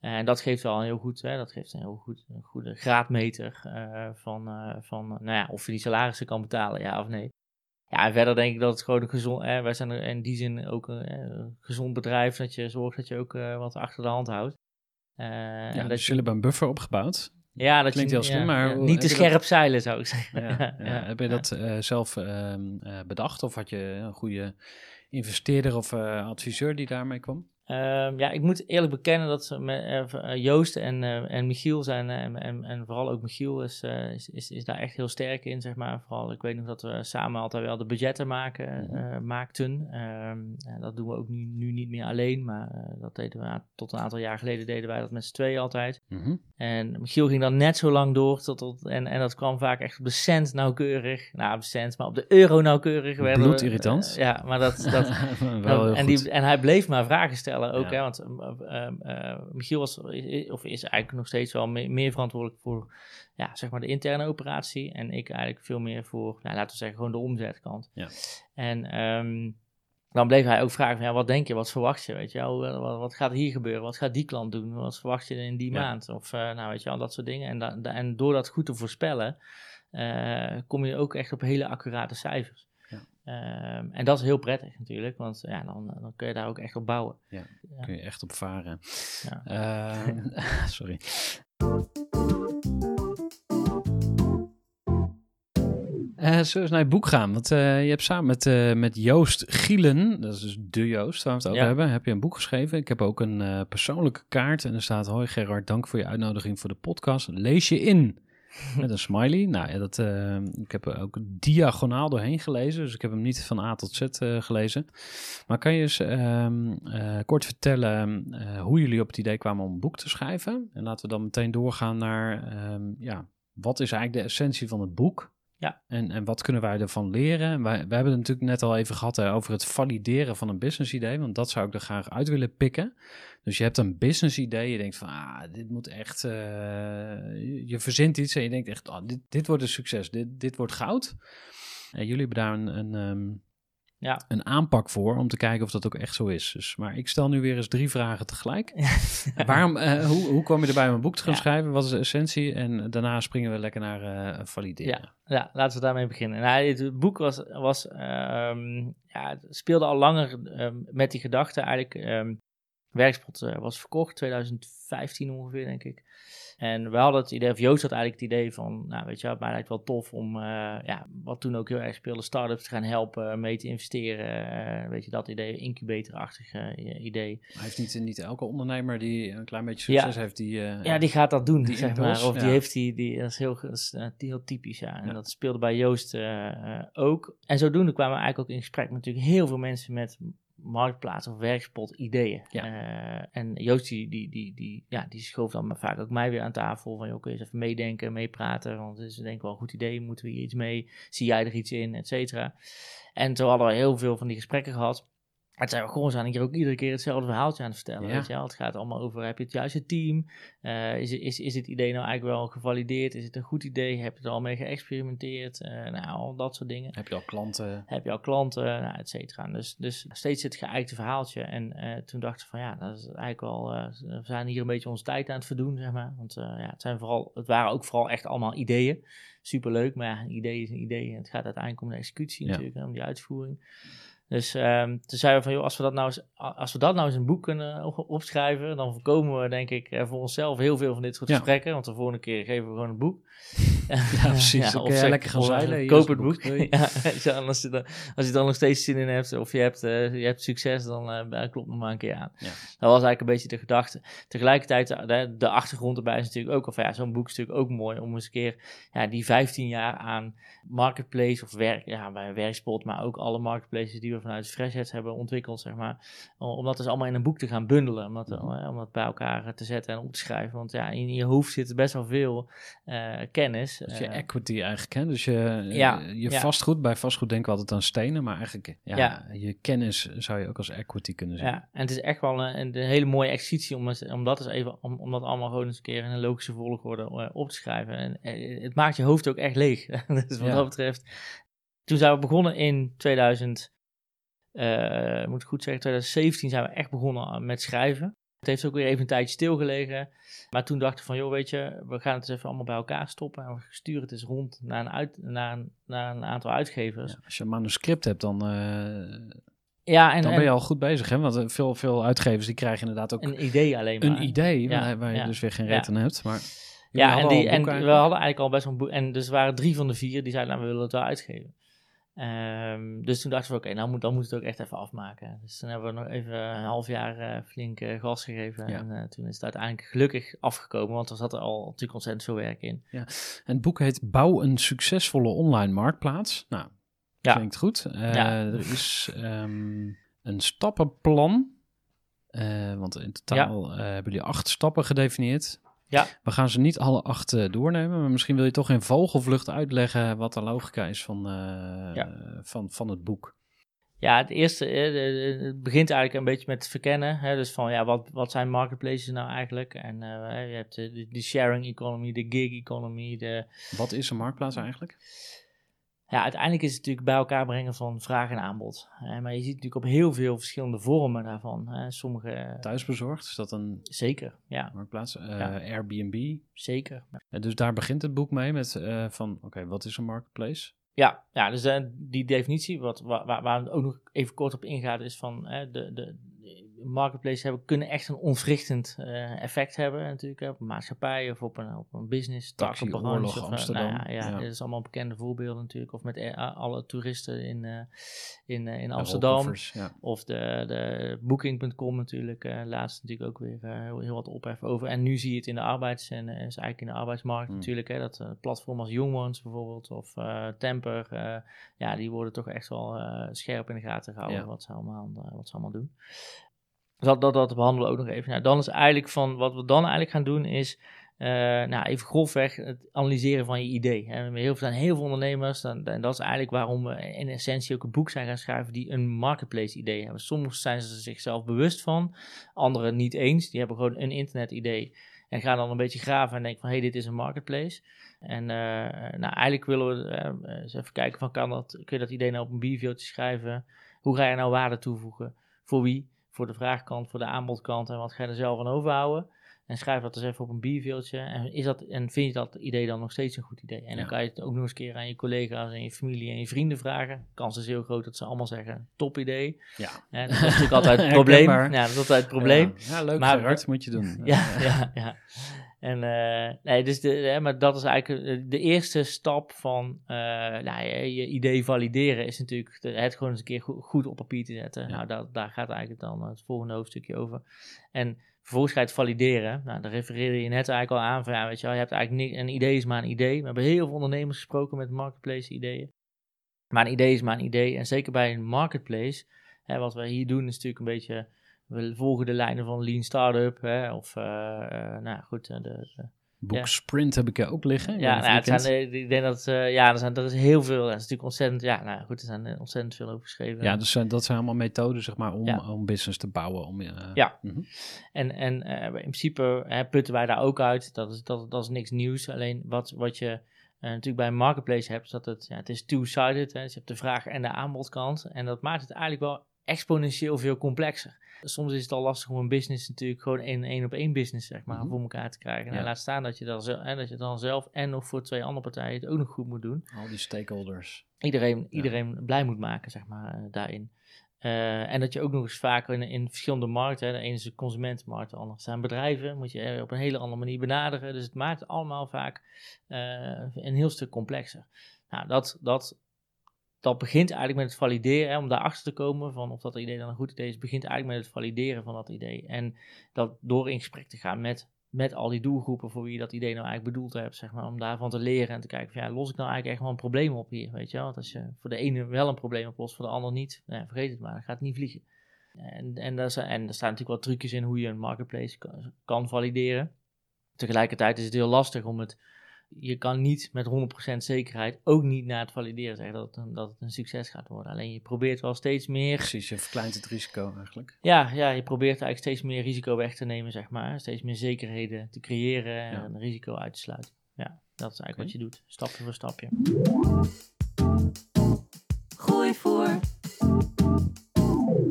En dat geeft wel een heel goed, hè, dat geeft een heel goed, een goede graadmeter eh, van, eh, van nou ja, of je die salarissen kan betalen, ja of nee. Ja, en verder denk ik dat het gewoon een gezond, eh, wij zijn er in die zin ook een, eh, gezond bedrijf, dat je zorgt dat je ook eh, wat achter de hand houdt. Eh, Ja, en dat dus jullie hebben een buffer opgebouwd. ja, dat Klinkt je, heel slim, ja, maar ja, niet te dat- scherp zeilen, zou ik zeggen. Ja. Heb je dat zelf ehm, eh, bedacht of had je een goede investeerder of adviseur die daarmee kwam? Ehm, ja, ik moet eerlijk bekennen dat ze met, eh, eh, Joost en, eh, en Michiel zijn, en, en, en vooral ook Michiel is, is, is, is daar echt heel sterk in, zeg maar. Vooral, ik weet nog dat we samen altijd wel de budgetten maken, Mhm. maakten. Ehm, dat doen we ook nu, nu niet meer alleen, maar dat deden we tot een aantal jaar geleden deden wij dat met z'n tweeën altijd. Mhm. En Michiel ging dan net zo lang door tot, tot en, en dat kwam vaak echt op de cent nauwkeurig. Nou, op de cent, maar op de euro nauwkeurig. Bloedirritant. ja, maar dat, dat, Wel heel en, die, en hij bleef maar vragen stellen ook. Ja. Hè, want eh, eh, eh, Michiel was, of is eigenlijk nog steeds wel me- meer verantwoordelijk voor ja, zeg maar de interne operatie. En ik eigenlijk veel meer voor, nou, laten we zeggen, gewoon de omzetkant. Ja. En ehm, dan bleef hij ook vragen van, ja, wat denk je, wat verwacht je, weet je wel? Wat, wat gaat hier gebeuren? Wat gaat die klant doen? Wat verwacht je in die Ja. maand? Of, eh, nou, weet je wel, dat soort dingen. En, da- da- en door dat goed te voorspellen, eh, kom je ook echt op hele accurate cijfers. Ehm, en dat is heel prettig natuurlijk, want ja, dan, dan kun je daar ook echt op bouwen. Ja. Kun je echt op varen. Ja. Eh, sorry. Eh, zullen we eens naar het boek gaan? Want eh, je hebt samen met, eh, met Joost Gielen, dat is dus de Joost waar we het over Ja. hebben, heb je een boek geschreven. Ik heb ook een eh, persoonlijke kaart en er staat... Hoi Gerard, dank voor je uitnodiging voor de podcast. Lees je in. Met een smiley. Nou ja, dat, eh, ik heb er ook diagonaal doorheen gelezen. Dus ik heb hem niet van A tot Z eh, gelezen. Maar kan je eens ehm, eh, kort vertellen hoe jullie op het idee kwamen om een boek te schrijven? En laten we dan meteen doorgaan naar, ehm, ja, wat is eigenlijk de essentie van het boek? Ja. En, en wat kunnen wij ervan leren? We hebben het natuurlijk net al even gehad over het valideren van een business idee. Want dat zou ik er graag uit willen pikken. Dus je hebt een business idee. Je denkt van, ah, dit moet echt... eh, je, je verzint iets en je denkt echt, ah, dit, dit wordt een succes. Dit, dit wordt goud. En jullie hebben daar een, een, ehm, Ja. een aanpak voor om te kijken of dat ook echt zo is. Dus, maar ik stel nu weer eens drie vragen tegelijk. Waarom, eh, hoe, hoe kwam je erbij om een boek te gaan Ja. schrijven? Wat is de essentie? En daarna springen we lekker naar eh, valideren. Ja, ja, laten we daarmee beginnen. Nou, het- boek was, was, ehm, ja, speelde al langer ehm, met die gedachte. Eigenlijk, ehm Werkspot eh, was verkocht, 2015 ongeveer, denk ik. En we hadden het idee, of Joost had eigenlijk het idee van, nou weet je, het mij lijkt wel tof om, eh, ja, wat toen ook heel erg speelde, start-ups te gaan helpen, mee te investeren. eh, weet je, dat idee, incubatorachtig eh, idee. Hij heeft niet, niet elke ondernemer die een klein beetje Ja. succes heeft, die... Ja, die gaat dat doen, Die zeg impuls, maar. Of die heeft die, die, dat is heel, dat is, heel typisch, ja. En Ja. dat speelde bij Joost ook. En zodoende kwamen we eigenlijk ook in gesprek met natuurlijk heel veel mensen met marktplaats of werkspot ideeën. Ja. Eh, en Joost die, die, die, die, ja, die schoof dan vaak ook mij weer aan tafel van, joh, kun je eens even meedenken, meepraten, want het is denk ik wel een goed idee, moeten we hier iets mee, zie jij er iets in, et cetera. En zo hadden we heel veel van die gesprekken gehad. Maar het zijn we gewoon zijn hier ook iedere keer hetzelfde verhaaltje aan het vertellen. Ja. Weet je? Het gaat allemaal over, heb je het juiste team? Eh, is, is, is het idee nou eigenlijk wel gevalideerd? Is het een goed idee? Heb je er al mee geëxperimenteerd? Eh, nou, al dat soort dingen. Heb je al klanten? Heb je al klanten? Nou, et cetera. Dus, dus steeds het geëikte verhaaltje. En eh, toen dachten we van ja, dat is eigenlijk wel... we zijn hier een beetje onze tijd aan het verdoen, zeg maar. Want ja, het, zijn vooral, het waren ook vooral echt allemaal ideeën. Superleuk, maar ja, een idee is een idee. En het gaat uiteindelijk om de executie Ja. natuurlijk, en om die uitvoering. Dus ehm, toen zeiden we van, joh, als we dat nou eens, als we dat nou eens in een boek kunnen op- opschrijven, dan voorkomen we denk ik eh, voor onszelf heel veel van dit soort Ja. gesprekken. Want de volgende keer geven we gewoon een boek. Ja, precies. Jij zeg, lekker gaan of, eh, zeilen. Koop het boek. ja, als, je dan, als je dan nog steeds zin in hebt, of je hebt, eh, je hebt succes, dan eh klopt me maar een keer aan. Ja. Dat was eigenlijk een beetje de gedachte. Tegelijkertijd, eh, de, de achtergrond erbij is natuurlijk ook, of ja, zo'n boek is natuurlijk ook mooi om eens een keer ja, die 15 jaar aan marketplace of werk, ja, bij Werkspot, maar ook alle marketplaces die we vanuit Freshheads hebben ontwikkeld, zeg maar, om dat dus allemaal in een boek te gaan bundelen, om dat, Mhm. eh, om dat bij elkaar te zetten en op te schrijven. Want ja, in je hoofd zit best wel veel eh, kennis. Is je Eh, equity eigenlijk, hè? Dus je, Ja, je ja. vastgoed, bij vastgoed denken we altijd aan stenen, maar eigenlijk, ja, Ja. je kennis zou je ook als equity kunnen zien. Ja, en het is echt wel een, een hele mooie exercitie om, om dat eens even, om, om dat allemaal gewoon eens een keer in een logische volgorde eh, op te schrijven. En eh, het maakt je hoofd ook echt leeg. dus wat dat betreft. Toen zijn we begonnen in 2000, eh, moet ik goed zeggen, 2017 zijn we echt begonnen met schrijven. Het heeft ook weer even een tijdje stilgelegen. Maar toen dachten we van, joh, weet je, we gaan het eens even allemaal bij elkaar stoppen. En we sturen het eens rond naar een, uit, naar een, naar een aantal uitgevers. Ja, Als je een manuscript hebt, dan, eh, Ja, en, dan en ben je al goed bezig, hè? Want eh, veel, veel uitgevers die krijgen inderdaad ook een idee alleen maar. een idee, Ja, waar, waar je dus weer geen reet aan hebt. Maar Ja, en, die, en we hadden eigenlijk al best wel een boek. En dus er waren drie van de vier die zeiden, nou, we willen het wel uitgeven. Ehm, dus toen dachten we, oké, nou moet, dan moet het ook echt even afmaken. Dus toen hebben we nog even een half jaar eh, flink eh, gas gegeven. Ja. En eh, toen is het uiteindelijk gelukkig afgekomen, want er zat er al natuurlijk ontzettend veel werk in. En het boek heet Bouw een succesvolle online marktplaats. Nou, Ja. klinkt goed. Ja. Er is ehm, een stappenplan. Want in totaal hebben jullie acht stappen gedefinieerd. Ja. We gaan ze niet alle acht eh, doornemen, maar misschien wil je toch in vogelvlucht uitleggen wat de logica is van, eh, Ja. van, van het boek. Ja, het eerste, eh, het begint eigenlijk een beetje met verkennen. Hè? Dus van, ja, wat, wat zijn marketplaces nou eigenlijk? En je hebt de, de sharing economy, de gig economy, de... Wat is een marktplaats eigenlijk? Ja, uiteindelijk is het natuurlijk bij elkaar brengen van vraag en aanbod. Hè? Maar je ziet natuurlijk op heel veel verschillende vormen daarvan. Hè? Sommige, Thuisbezorgd, is dat een zeker, ja, marktplaats? Eh, Ja. Airbnb. zeker. En dus daar begint het boek mee met eh, van, oké, wat is een marketplace? Ja, ja dus eh, die definitie, wat, waar, waar het ook nog even kort op ingaat, is van de, de marketplaces hebben, kunnen echt een ontwrichtend eh, effect hebben natuurlijk, op een maatschappij of op een, op een business, tak, Taxi, een branche. oorlog, of, eh, Amsterdam, Nou ja, ja, ja. dat is allemaal bekende voorbeelden natuurlijk. Of met eh, alle toeristen in, in, in Amsterdam. Ja. Of de, de Booking.com natuurlijk, laatst natuurlijk ook weer heel, heel wat ophef over. En nu zie je het in de arbeids- en is eigenlijk in de arbeidsmarkt Hmm. natuurlijk. Hè, dat platform als Youngmans bijvoorbeeld of Temper, ja, die worden toch echt wel scherp in de gaten gehouden wat, ze allemaal, wat ze allemaal doen. Dat, dat, dat behandelen we ook nog even. Nou, dan is eigenlijk van, wat we dan eigenlijk gaan doen is, eh, nou, even grofweg het analyseren van je idee. Hebben heel, er zijn heel veel ondernemers, en dat is eigenlijk waarom we in essentie ook een boek zijn gaan schrijven die een marketplace idee hebben. Soms zijn ze zichzelf bewust van, anderen niet eens. Die hebben gewoon een internet idee en gaan dan een beetje graven en denken van, hé, hey, dit is een marketplace. En eh, nou, eigenlijk willen we eh, eens even kijken van, kan dat, kun je dat idee nou op een bierveeltje schrijven? Hoe ga je nou waarde toevoegen? Voor wie? Voor de vraagkant, voor de aanbodkant en wat ga je er zelf aan overhouden? En schrijf dat eens even op een bierveeltje. En, is dat, en vind je dat idee dan nog steeds een goed idee? En dan Ja. kan je het ook nog eens een keer aan je collega's en je familie en je vrienden vragen. Kans is heel groot dat ze allemaal zeggen, top idee. Ja. En dat is natuurlijk altijd het probleem. Ja, dat is altijd het probleem. Ja, ja, leuk Maar- Gerard, moet je doen. Ja, ja, ja. En eh, nee, dus de, hè, maar dat is eigenlijk eh, de eerste stap van eh, nou, je, je idee valideren is natuurlijk het gewoon eens een keer goed, goed op papier te zetten. Ja. Nou, daar, daar gaat eigenlijk dan het volgende hoofdstukje over. En vervolgens ga je het valideren. Nou, daar refereerde je net eigenlijk al aan van, ja, weet je wel, je hebt eigenlijk een idee is maar een idee. We hebben heel veel ondernemers gesproken met marketplace ideeën. Maar een idee is maar een idee. En zeker bij een marketplace, hè, wat we hier doen is natuurlijk een beetje we volgen de lijnen van Lean Startup, hè, of, eh, nou goed, eh, de, de- Ja. Sprint heb ik er ook liggen. Ja, nou, het zijn, ik denk dat, ja, er, zijn, er is heel veel, dat is natuurlijk ontzettend, ja, nou goed, er zijn ontzettend veel over geschreven. Ja, dus, dat zijn allemaal methoden zeg maar, om, Ja. om business te bouwen. Om, eh, Ja. mhm. En, en in principe hè, putten wij daar ook uit. Dat is, dat, dat is niks nieuws. Alleen wat, wat je natuurlijk bij een marketplace hebt, is dat het, ja, het is two-sided. Hè, dus je hebt de vraag en de aanbodkant. En dat maakt het eigenlijk wel exponentieel veel complexer. Soms is het al lastig om een business natuurlijk gewoon een één op één business zeg maar Mhm. voor elkaar te krijgen. Nou, Ja. laat staan dat je, dan zelf, hè, dat je dan zelf en nog voor twee andere partijen het ook nog goed moet doen. Al die stakeholders. Iedereen, iedereen blij moet maken zeg maar eh, daarin. Eh, en dat je ook nog eens vaak in, in verschillende markten, hè, de ene is de consumentenmarkt, de andere zijn bedrijven, moet je er op een hele andere manier benaderen. Dus het maakt het allemaal vaak eh, een heel stuk complexer. Nou, dat, dat, dat begint eigenlijk met het valideren, hè, om daarachter te komen van of dat idee dan een goed idee is, begint eigenlijk met het valideren van dat idee. En dat door in gesprek te gaan met, met al die doelgroepen voor wie je dat idee nou eigenlijk bedoeld hebt, zeg maar, om daarvan te leren en te kijken van ja, los ik nou eigenlijk echt wel een probleem op hier, weet je? Want als je voor de ene wel een probleem oplost, voor de ander niet, nou vergeet het maar, dan gaat het niet vliegen. En, en, daar, zijn, en er staan natuurlijk wel trucjes in hoe je een marketplace kan valideren. Tegelijkertijd is het heel lastig om het je kan niet met 100% zekerheid, ook niet na het valideren, zeggen dat het, een, dat het een succes gaat worden. Alleen je probeert wel steeds meer. Precies, je verkleint het risico eigenlijk. Ja, ja, je probeert eigenlijk steeds meer risico weg te nemen, zeg maar. Steeds meer zekerheden te creëren en Ja. een risico uit te sluiten. Ja, dat is eigenlijk wat je doet, stapje voor stapje. Groeivoer.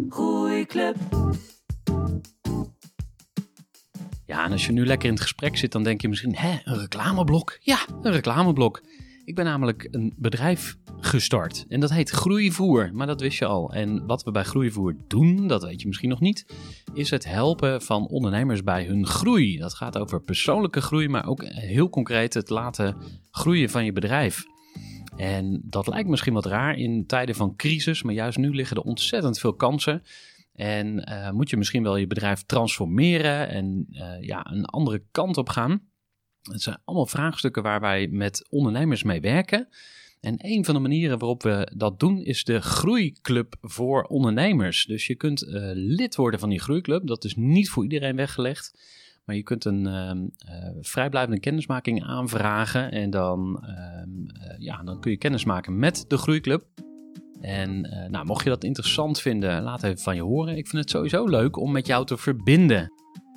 Groeiclub. Ja, en als je nu lekker in het gesprek zit, dan denk je misschien, hè, een reclameblok? Ja, een reclameblok. Ik ben namelijk een bedrijf gestart en dat heet Groeivoer, maar dat wist je al. En wat we bij Groeivoer doen, dat weet je misschien nog niet, is het helpen van ondernemers bij hun groei. Dat gaat over persoonlijke groei, maar ook heel concreet het laten groeien van je bedrijf. En dat lijkt misschien wat raar in tijden van crisis, maar juist nu liggen er ontzettend veel kansen. En eh, moet je misschien wel je bedrijf transformeren en eh, ja, een andere kant op gaan. Het zijn allemaal vraagstukken waar wij met ondernemers mee werken. En een van de manieren waarop we dat doen is de Groeiclub voor ondernemers. Dus je kunt eh, lid worden van die Groeiclub. Dat is niet voor iedereen weggelegd. Maar je kunt een ehm, eh, vrijblijvende kennismaking aanvragen. En dan, ehm, eh, ja, dan kun je kennis maken met de Groeiclub. En eh, nou, mocht je dat interessant vinden, laat even van je horen. Ik vind het sowieso leuk om met jou te verbinden.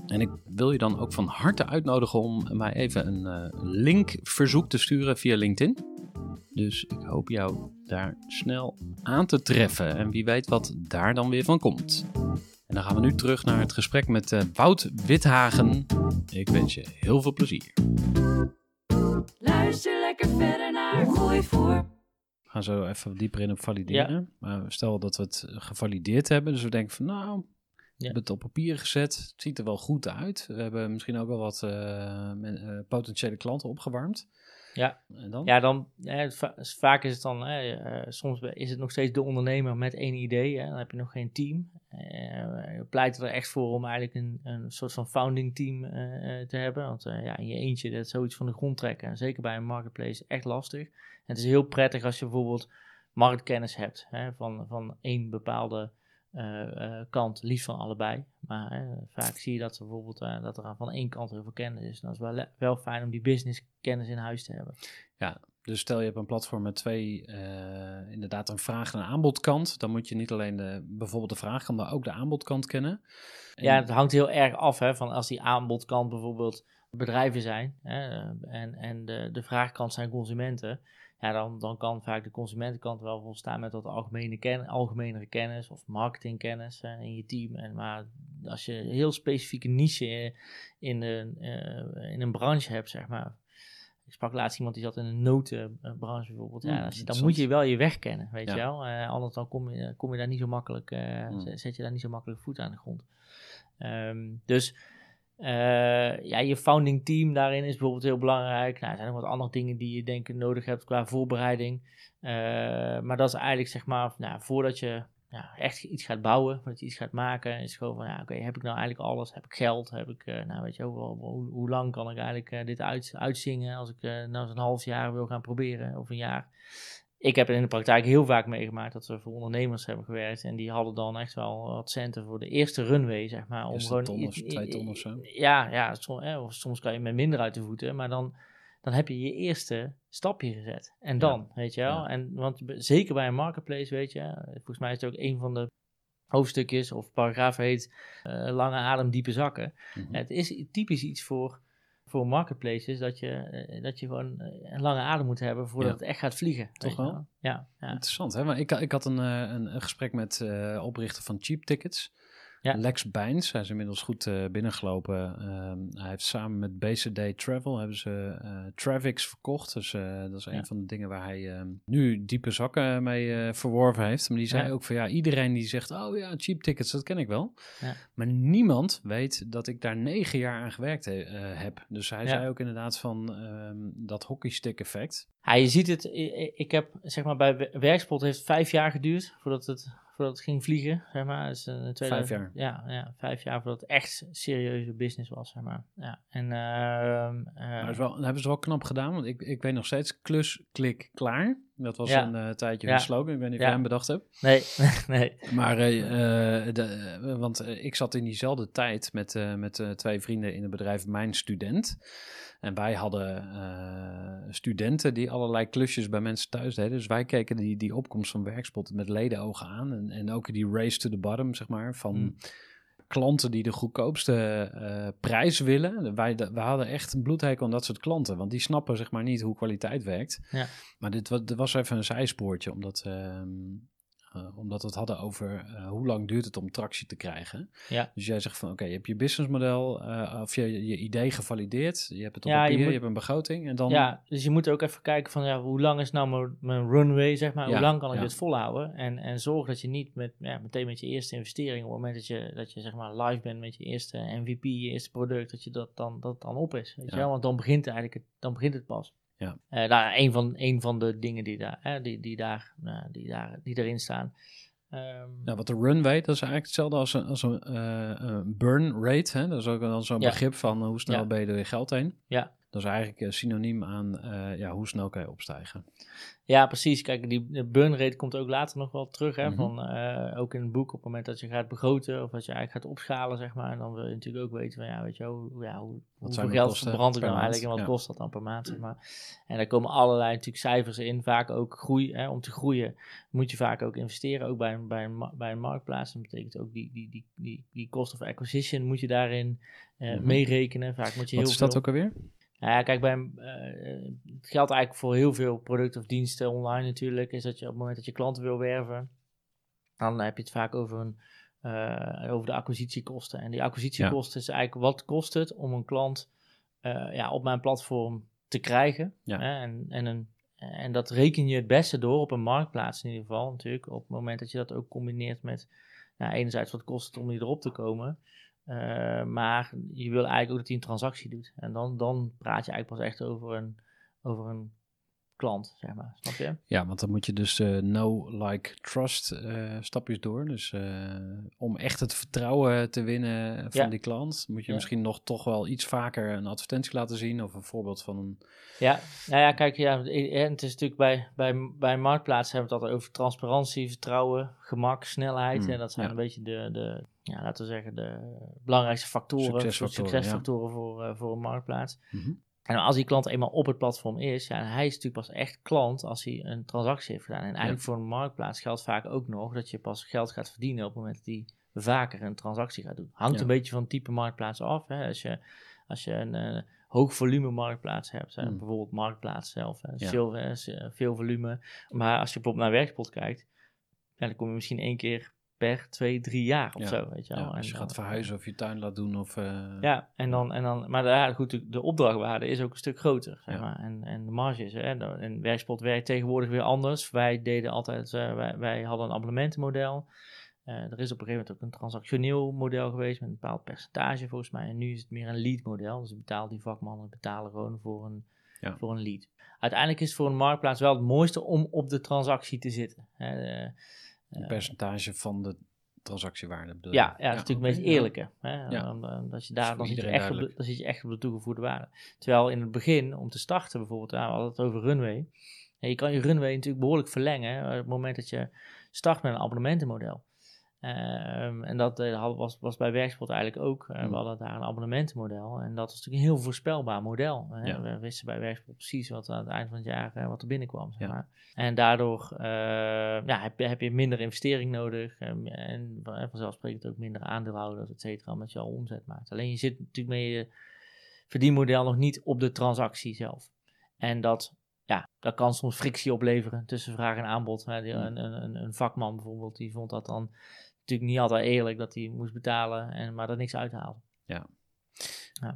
En ik wil je dan ook van harte uitnodigen om mij even een eh, linkverzoek te sturen via LinkedIn. Dus ik hoop jou daar snel aan te treffen. En wie weet wat daar dan weer van komt. En dan gaan we nu terug naar het gesprek met eh, Wout Withagen. Ik wens je heel veel plezier. Luister lekker verder naar Gooi. Gaan zo even dieper in op valideren. Maar stel dat we het gevalideerd hebben. Dus we denken van nou, we hebben het op papier gezet. Het ziet er wel goed uit. We hebben misschien ook wel wat eh, eh, potentiële klanten opgewarmd. Ja. En dan? Ja, dan, va- vaak is het dan, hè, eh, soms is het nog steeds de ondernemer met één idee. Hè, dan heb je nog geen team. Eh we pleiten er echt voor om eigenlijk een, een soort van founding team eh, eh, te hebben. Want eh, ja, in je eentje, dat zoiets van de grond trekken. En zeker bij een marketplace echt lastig. Het is heel prettig als je bijvoorbeeld marktkennis hebt hè, van, van één bepaalde eh, eh, kant, liefst van allebei. Maar hè, vaak zie je dat, er bijvoorbeeld, eh, dat er van één kant heel veel kennis is. En dat is wel, wel fijn om die business kennis in huis te hebben. Dus stel je hebt een platform met twee, inderdaad een vraag- en een aanbodkant. Dan moet je niet alleen de, bijvoorbeeld de vraagkant, maar ook de aanbodkant kennen. En- Ja, het hangt heel erg af hè, van als die aanbodkant bijvoorbeeld bedrijven zijn hè, en, en de, de vraagkant zijn consumenten. Ja, dan, dan kan vaak de consumentenkant wel volstaan met wat algemene ken, algemenere kennis of marketingkennis hè, in je team. En, maar als je een heel specifieke niche in, de, eh, in een branche hebt, zeg maar. Ik sprak laatst iemand die zat in een notenbranche bijvoorbeeld. Ja, Hmm, als je, dan moet je wel je weg kennen, weet Ja. je wel. Eh, anders dan kom je, kom je daar niet zo makkelijk, eh, Hmm. zet- zet je daar niet zo makkelijk voet aan de grond. Ehm, dus eh, ja, je founding team daarin is bijvoorbeeld heel belangrijk. Nou, er zijn nog wat andere dingen die je denk ik nodig hebt qua voorbereiding. Eh, maar dat is eigenlijk zeg maar, nou, voordat je echt iets gaat bouwen, voordat je iets gaat maken, is gewoon van, ja, oké, heb ik nou eigenlijk alles? Heb ik geld? Heb ik, eh, nou weet je hoe, hoe lang kan ik eigenlijk dit uit, uitzingen als ik nou zo'n half jaar wil gaan proberen of een jaar? Ik heb het in de praktijk heel vaak meegemaakt dat we voor ondernemers hebben gewerkt en die hadden dan echt wel wat centen voor de eerste runway, zeg maar. Om gewoon ton of twee ton of zo. Ja, ja som- hè, of soms kan je met minder uit de voeten, maar dan, dan heb je je eerste stapje gezet. En dan, weet je wel. Ja. En, want zeker bij een marketplace, weet je, volgens mij is het ook een van de hoofdstukjes of paragrafen heet eh, lange adem, diepe zakken. Mhm. Het is typisch iets voor, voor marketplaces dat je, eh, dat je gewoon eh, een lange adem moet hebben voordat Ja. het echt gaat vliegen. Toch wel? Ja, ja. Interessant, hè? Maar ik, ik had een, eh, een, een gesprek met oprichter van Cheap Tickets. Ja. Lex Bijns, hij is inmiddels goed eh, binnengelopen. Ehm, hij heeft samen met BCD Travel hebben ze eh Travix verkocht. Dus eh, dat is een van de dingen waar hij ehm, nu diepe zakken mee verworven heeft. Maar die zei Ja. ook van ja, iedereen die zegt, oh ja, Cheap Tickets, dat ken ik wel. Ja. Maar niemand weet dat ik daar negen jaar aan gewerkt he- heb. Dus hij zei ook inderdaad van ehm, dat hockeystick effect. Ja, je ziet het, ik heb zeg maar bij Wer- Werkspot heeft het vijf jaar geduurd voordat het, voordat het ging vliegen, zeg maar. Dus, eh, 2000 jaar. Ja, ja, vijf jaar voordat het echt serieuze business was, zeg maar. Ja, en eh, Maar dat, is wel, dat hebben ze wel knap gedaan, want ik, ik weet nog steeds klus, klik, klaar. Dat was Ja. een eh, tijdje Ja. slogan, ik weet niet of jij hem bedacht hebt. nee, nee, Maar, eh, eh, de, want ik zat in diezelfde tijd met, met twee vrienden in het bedrijf Mijn Student. En wij hadden studenten die allerlei klusjes bij mensen thuis deden. Dus wij keken die, die opkomst van Werkspot met ledenogen aan. En, en ook die race to the bottom, zeg maar, van... Hmm. Klanten die de goedkoopste eh, prijs willen. Wij, we hadden echt een bloedhekel aan dat soort klanten. Want die snappen zeg maar niet hoe kwaliteit werkt. Ja. Maar dit was even een zijspoortje. Omdat, ehm, eh, omdat we het hadden over eh, hoe lang duurt het om tractie te krijgen. Ja. Dus jij zegt van oké, je hebt je businessmodel eh, of je, je idee gevalideerd. Je hebt het op Ja, je papier, je, moet- hebt een begroting. En dan Ja, dus je moet ook even kijken van ja, hoe lang is nou mijn, mijn runway, zeg maar. Ja, hoe lang kan ik dit volhouden? En, en zorg dat je niet met, ja, meteen met je eerste investering, op het moment dat je, dat je zeg maar live bent met je eerste MVP, je eerste product, dat je dat dan, dat dan op is. Weet Ja. je wel? Want dan begint, eigenlijk het, dan begint het pas. Ja. Eh, nou, een, van, een van de dingen die, daar, hè, die, die, daar, nou, die, daar, die erin staan. Ehm, Nou, wat de runway, dat is eigenlijk hetzelfde als een, als een eh, burn rate. Hè? Dat is ook dan zo'n Ja. begrip van eh, hoe snel Ja. ben je door je geld heen. Ja, Dat is eigenlijk eh, synoniem aan eh, ja, hoe snel kan je opstijgen. Ja, precies. Kijk, die burn rate komt ook later nog wel terug. Hè, Mhm. van, eh, ook in het boek, op het moment dat je gaat begroten of dat je eigenlijk gaat opschalen, zeg maar. En dan wil je natuurlijk ook weten van, ja, weet je hoe, ja, hoe, hoeveel zijn de geld verbrand ik nou eigenlijk en wat Ja. kost dat dan per maand, zeg maar. En daar komen allerlei natuurlijk cijfers in, vaak ook groei. Hè, om te groeien moet je vaak ook investeren, ook bij een, bij een, bij een marktplaats. Dat betekent ook die, die, die, die, die cost of acquisition moet je daarin Mhm. meerekenen. Vaak moet je Wat heel is dat veel... ook alweer? Nou ja, kijk, bij, eh, het geldt eigenlijk voor heel veel producten of diensten online natuurlijk. Is dat je op het moment dat je klanten wil werven, dan heb je het vaak over, een, eh, over de acquisitiekosten. En die acquisitiekosten is eigenlijk wat kost het om een klant eh, ja, op mijn platform te krijgen. Ja. Hè? En, en, een, en dat reken je het beste door op een marktplaats in ieder geval natuurlijk. Op het moment dat je dat ook combineert met nou, enerzijds wat kost het om die erop te komen. Eh, maar je wil eigenlijk ook dat hij een transactie doet. En dan, dan praat je eigenlijk pas echt over een, over een klant, zeg maar. Snap je? Ja, want dan moet je dus eh no, like, trust eh, stapjes door. Dus eh, om echt het vertrouwen te winnen van Ja. die klant, moet je Ja. misschien nog toch wel iets vaker een advertentie laten zien of een voorbeeld van een... Ja, nou ja, kijk, ja, en het is natuurlijk bij, bij, bij Marktplaats hebben we het altijd over transparantie, vertrouwen, gemak, snelheid. Mm, en dat zijn ja. een beetje de, de, ja, laten we zeggen, de belangrijkste factoren, Succesfactoren, succesfactoren voor, voor een Marktplaats. Mhm. En als die klant eenmaal op het platform is, ja, hij is natuurlijk pas echt klant als hij een transactie heeft gedaan. En eigenlijk voor een marktplaats geldt vaak ook nog dat je pas geld gaat verdienen op het moment dat hij vaker een transactie gaat doen. Hangt Ja. een beetje van het type marktplaats af. Hè. Als, je, als je een eh, hoog volume marktplaats hebt, hè, Hmm. bijvoorbeeld marktplaats zelf, hè, Ja. veel, eh, veel volume. Maar als je bijvoorbeeld naar Werkspot kijkt, dan kom je misschien één keer per twee, drie jaar of Ja. zo. Weet je wel. Ja, als je En gaat verhuizen of je tuin laat doen of... eh, ja, en dan, en dan, maar ja, goed, de, de opdrachtwaarde is ook een stuk groter, zeg maar. En, en de marges, hè. En Werkspot werkt tegenwoordig weer anders. Wij deden altijd, eh, wij, wij hadden een abonnementenmodel. Eh, er is op een gegeven moment ook een transactioneel model geweest met een bepaald percentage volgens mij. En nu is het meer een lead model. Dus betaal die vakmannen betalen gewoon voor een, Ja. voor een lead. Uiteindelijk is het voor een marktplaats wel het mooiste om op de transactie te zitten. Een percentage van de transactiewaarde bedoel ja, ja, dat is natuurlijk het meest eerlijke. Hè? Ja. Dan, dan- dat je daar, dan, zit je echt op de, duidelijk. dan zit je echt op de toegevoegde waarde. Terwijl in het begin, om te starten bijvoorbeeld, we hadden het over runway. Je kan je runway natuurlijk behoorlijk verlengen hè, op het moment dat je start met een abonnementenmodel. Ehm, en dat eh, was, was bij Werkspot eigenlijk ook. Eh, Hmm. We hadden daar een abonnementenmodel. En dat was natuurlijk een heel voorspelbaar model. Hè. Ja. We wisten bij Werkspot precies wat aan het eind van het jaar eh, wat er binnenkwam. Zeg Ja. maar. En daardoor ja, heb, je, heb je minder investering nodig. En, en van- vanzelfsprekend ook minder aandeelhouders, et cetera, omdat je al omzet maakt. Alleen je zit natuurlijk met je verdienmodel nog niet op de transactie zelf. En dat, ja, dat kan soms frictie opleveren tussen vraag en aanbod. Een, een, een- een vakman bijvoorbeeld, die vond dat dan natuurlijk niet altijd eerlijk dat hij moest betalen, en, maar er niks uithaalde.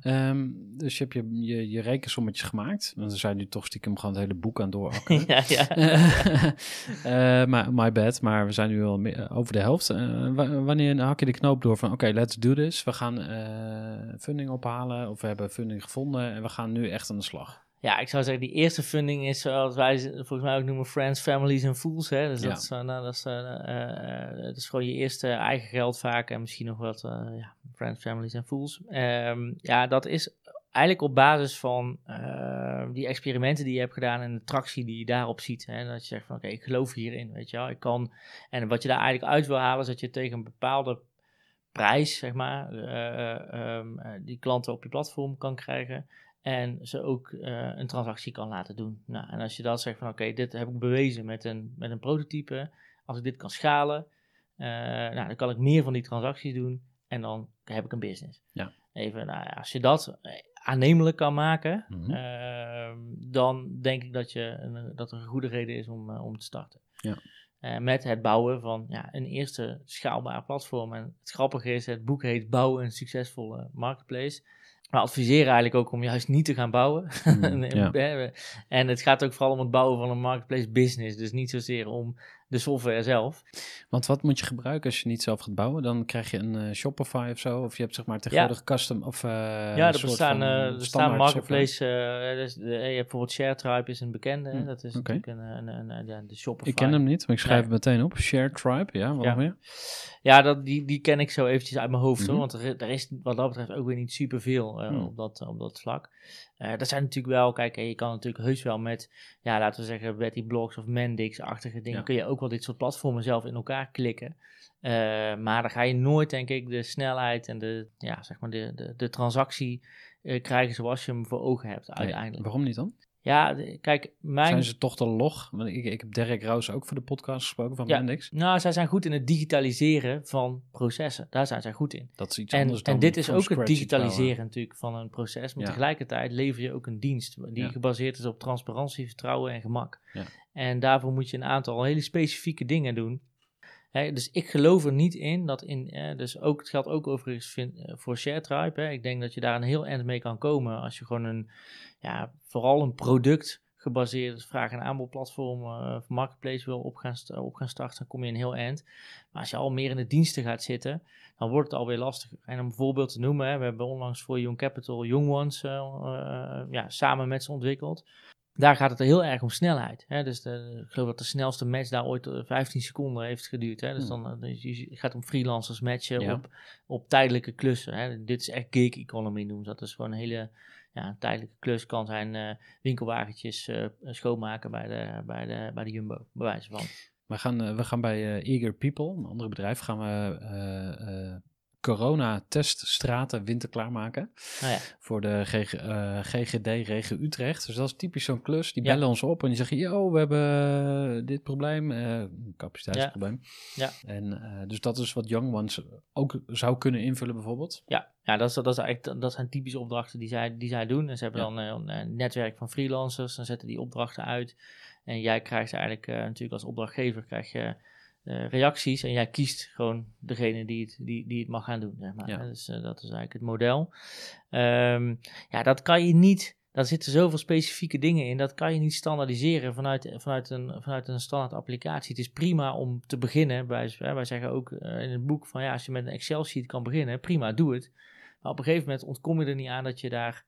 Ehm, dus je hebt je, je, je rekensommetjes gemaakt. Want we zijn nu toch stiekem gewoon het hele boek aan doorakkeren. ja, ja. Eh, maar my bad, maar we zijn nu al me- over de helft. Eh, wa- wanneer hak je de knoop door van oké, let's do this. We gaan eh, funding ophalen of we hebben funding gevonden en we gaan nu echt aan de slag. Ja, ik zou zeggen, die eerste funding is zoals wij ze volgens mij ook noemen friends, families en fools. Hè? Dus Ja. dat, is, eh, nou, dat, is, eh, eh, dat is gewoon je eerste eigen geld vaak en misschien nog wat ja, friends, families en fools. Ehm, ja, dat is eigenlijk op basis van die experimenten die je hebt gedaan en de tractie die je daarop ziet. Hè? Dat je zegt van oké, ik geloof hierin, weet je wel. Ik kan, en wat je daar eigenlijk uit wil halen is dat je tegen een bepaalde prijs, zeg maar, eh, ehm, eh, die klanten op je platform kan krijgen. En ze ook eh, een transactie kan laten doen. Nou, en als je dan zegt van oké, dit heb ik bewezen met een, met een prototype. Als ik dit kan schalen, eh, nou, dan kan ik meer van die transacties doen. En dan heb ik een business. Ja. Even, nou ja, als je dat eh, aannemelijk kan maken, Mhm. dan denk ik dat, je een, dat er een goede reden is om, om te starten. Ja. Met het bouwen van ja, een eerste schaalbaar platform. En het grappige is, het boek heet Bouwen een succesvolle marketplace. We adviseren eigenlijk ook om juist niet te gaan bouwen. Mm, ja. en het gaat ook vooral om het bouwen van een marketplace business. Dus niet zozeer om de software zelf. Want wat moet je gebruiken als je niet zelf gaat bouwen? Dan krijg je een eh, Shopify of zo? Of je hebt zeg maar tegenwoordig custom of eh, ja, er bestaan, eh, er bestaan marketplace. dus, eh, je hebt bijvoorbeeld ShareTribe is een bekende. Hm, Dat is natuurlijk een, een, een, een- ja, de Shopify. Ik ken hem niet, maar ik schrijf Nee. het meteen op. Share Tribe, ja, wat Ja. nog meer? Ja, dat, die, die ken ik zo eventjes uit mijn hoofd Mhm. hoor. Want er, er is wat dat betreft ook weer niet superveel eh Hmm. op, dat, op dat vlak. Eh dat zijn natuurlijk wel, kijk, je kan natuurlijk heus wel met, ja, laten we zeggen, Betty Blocks of Mendix-achtige dingen, Ja. kun je ook wel dit soort platformen zelf in elkaar klikken. Eh, maar dan ga je nooit, denk ik, de snelheid en de, ja, zeg maar, de, de, de transactie eh, krijgen zoals je hem voor ogen hebt Nee, uiteindelijk. waarom niet dan? Ja, kijk, mijn... Zijn ze toch te log? Want ik, ik heb Derek Roos ook voor de podcast gesproken van Ja. Mendix. Nou, zij zijn goed in het digitaliseren van processen. Daar zijn zij goed in. Dat is iets En, anders dan en dit is ook het digitaliseren natuurlijk van een proces. Maar Ja. tegelijkertijd lever je ook een dienst die Ja. gebaseerd is op transparantie, vertrouwen en gemak. Ja. En daarvoor moet je een aantal hele specifieke dingen doen. Dus ik geloof er niet in dat in, dus ook, het geldt ook overigens eh, voor ShareTribe. Hè. Ik denk dat je daar een heel eind mee kan komen als je gewoon een, ja, vooral een product gebaseerd vraag- en aanbodplatform eh, of marketplace wil op gaan, op gaan starten, dan kom je een heel eind. Maar als je al meer in de diensten gaat zitten, dan wordt het alweer lastiger. En om een voorbeeld te noemen, hè, we hebben onlangs voor Young Capital Young Ones eh, ja, samen met ze ontwikkeld. Daar gaat het heel erg om snelheid. Hè? Dus de, ik geloof dat de snelste match daar ooit eh, 15 seconden heeft geduurd. Hè? Dus Hmm. dan eh, dus je gaat om freelancers matchen Ja. op, op tijdelijke klussen. Hè? Dit is echt gig economy noemen ze dat. is gewoon een hele ja, tijdelijke klus. Kan zijn eh, winkelwagentjes eh, schoonmaken bij de, bij, de, bij de Jumbo, bij wijze van. We gaan, eh, we gaan bij eh, Eager People, een ander bedrijf, gaan we eh, eh, corona-teststraten winter klaarmaken. Nou ja, voor de GG, eh, GGD Regio Utrecht. Dus dat is typisch zo'n klus. Die Ja. bellen ons op en die zeggen, yo, we hebben eh, dit probleem, eh, capaciteitsprobleem. Ja. En dus dat is wat Young Ones ook zou kunnen invullen bijvoorbeeld. Ja, ja dat, is, dat, is eigenlijk, dat zijn typische opdrachten die zij, die zij doen. En ze hebben dan een, een netwerk van freelancers. Dan zetten die opdrachten uit. En jij krijgt eigenlijk natuurlijk als opdrachtgever krijg je, eh, reacties. En jij kiest gewoon degene die het, die, die het mag gaan doen. Zeg maar. Ja. Dus eh, dat is eigenlijk het model. Ehm, ja, dat kan je niet. Daar zitten zoveel specifieke dingen in. Dat kan je niet standaardiseren vanuit, vanuit, een, vanuit een standaard applicatie. Het is prima om te beginnen. Wij, wij zeggen ook eh, in het boek van ja, als je met een Excel-sheet kan beginnen, prima, doe het. Maar op een gegeven moment ontkom je er niet aan dat je daar,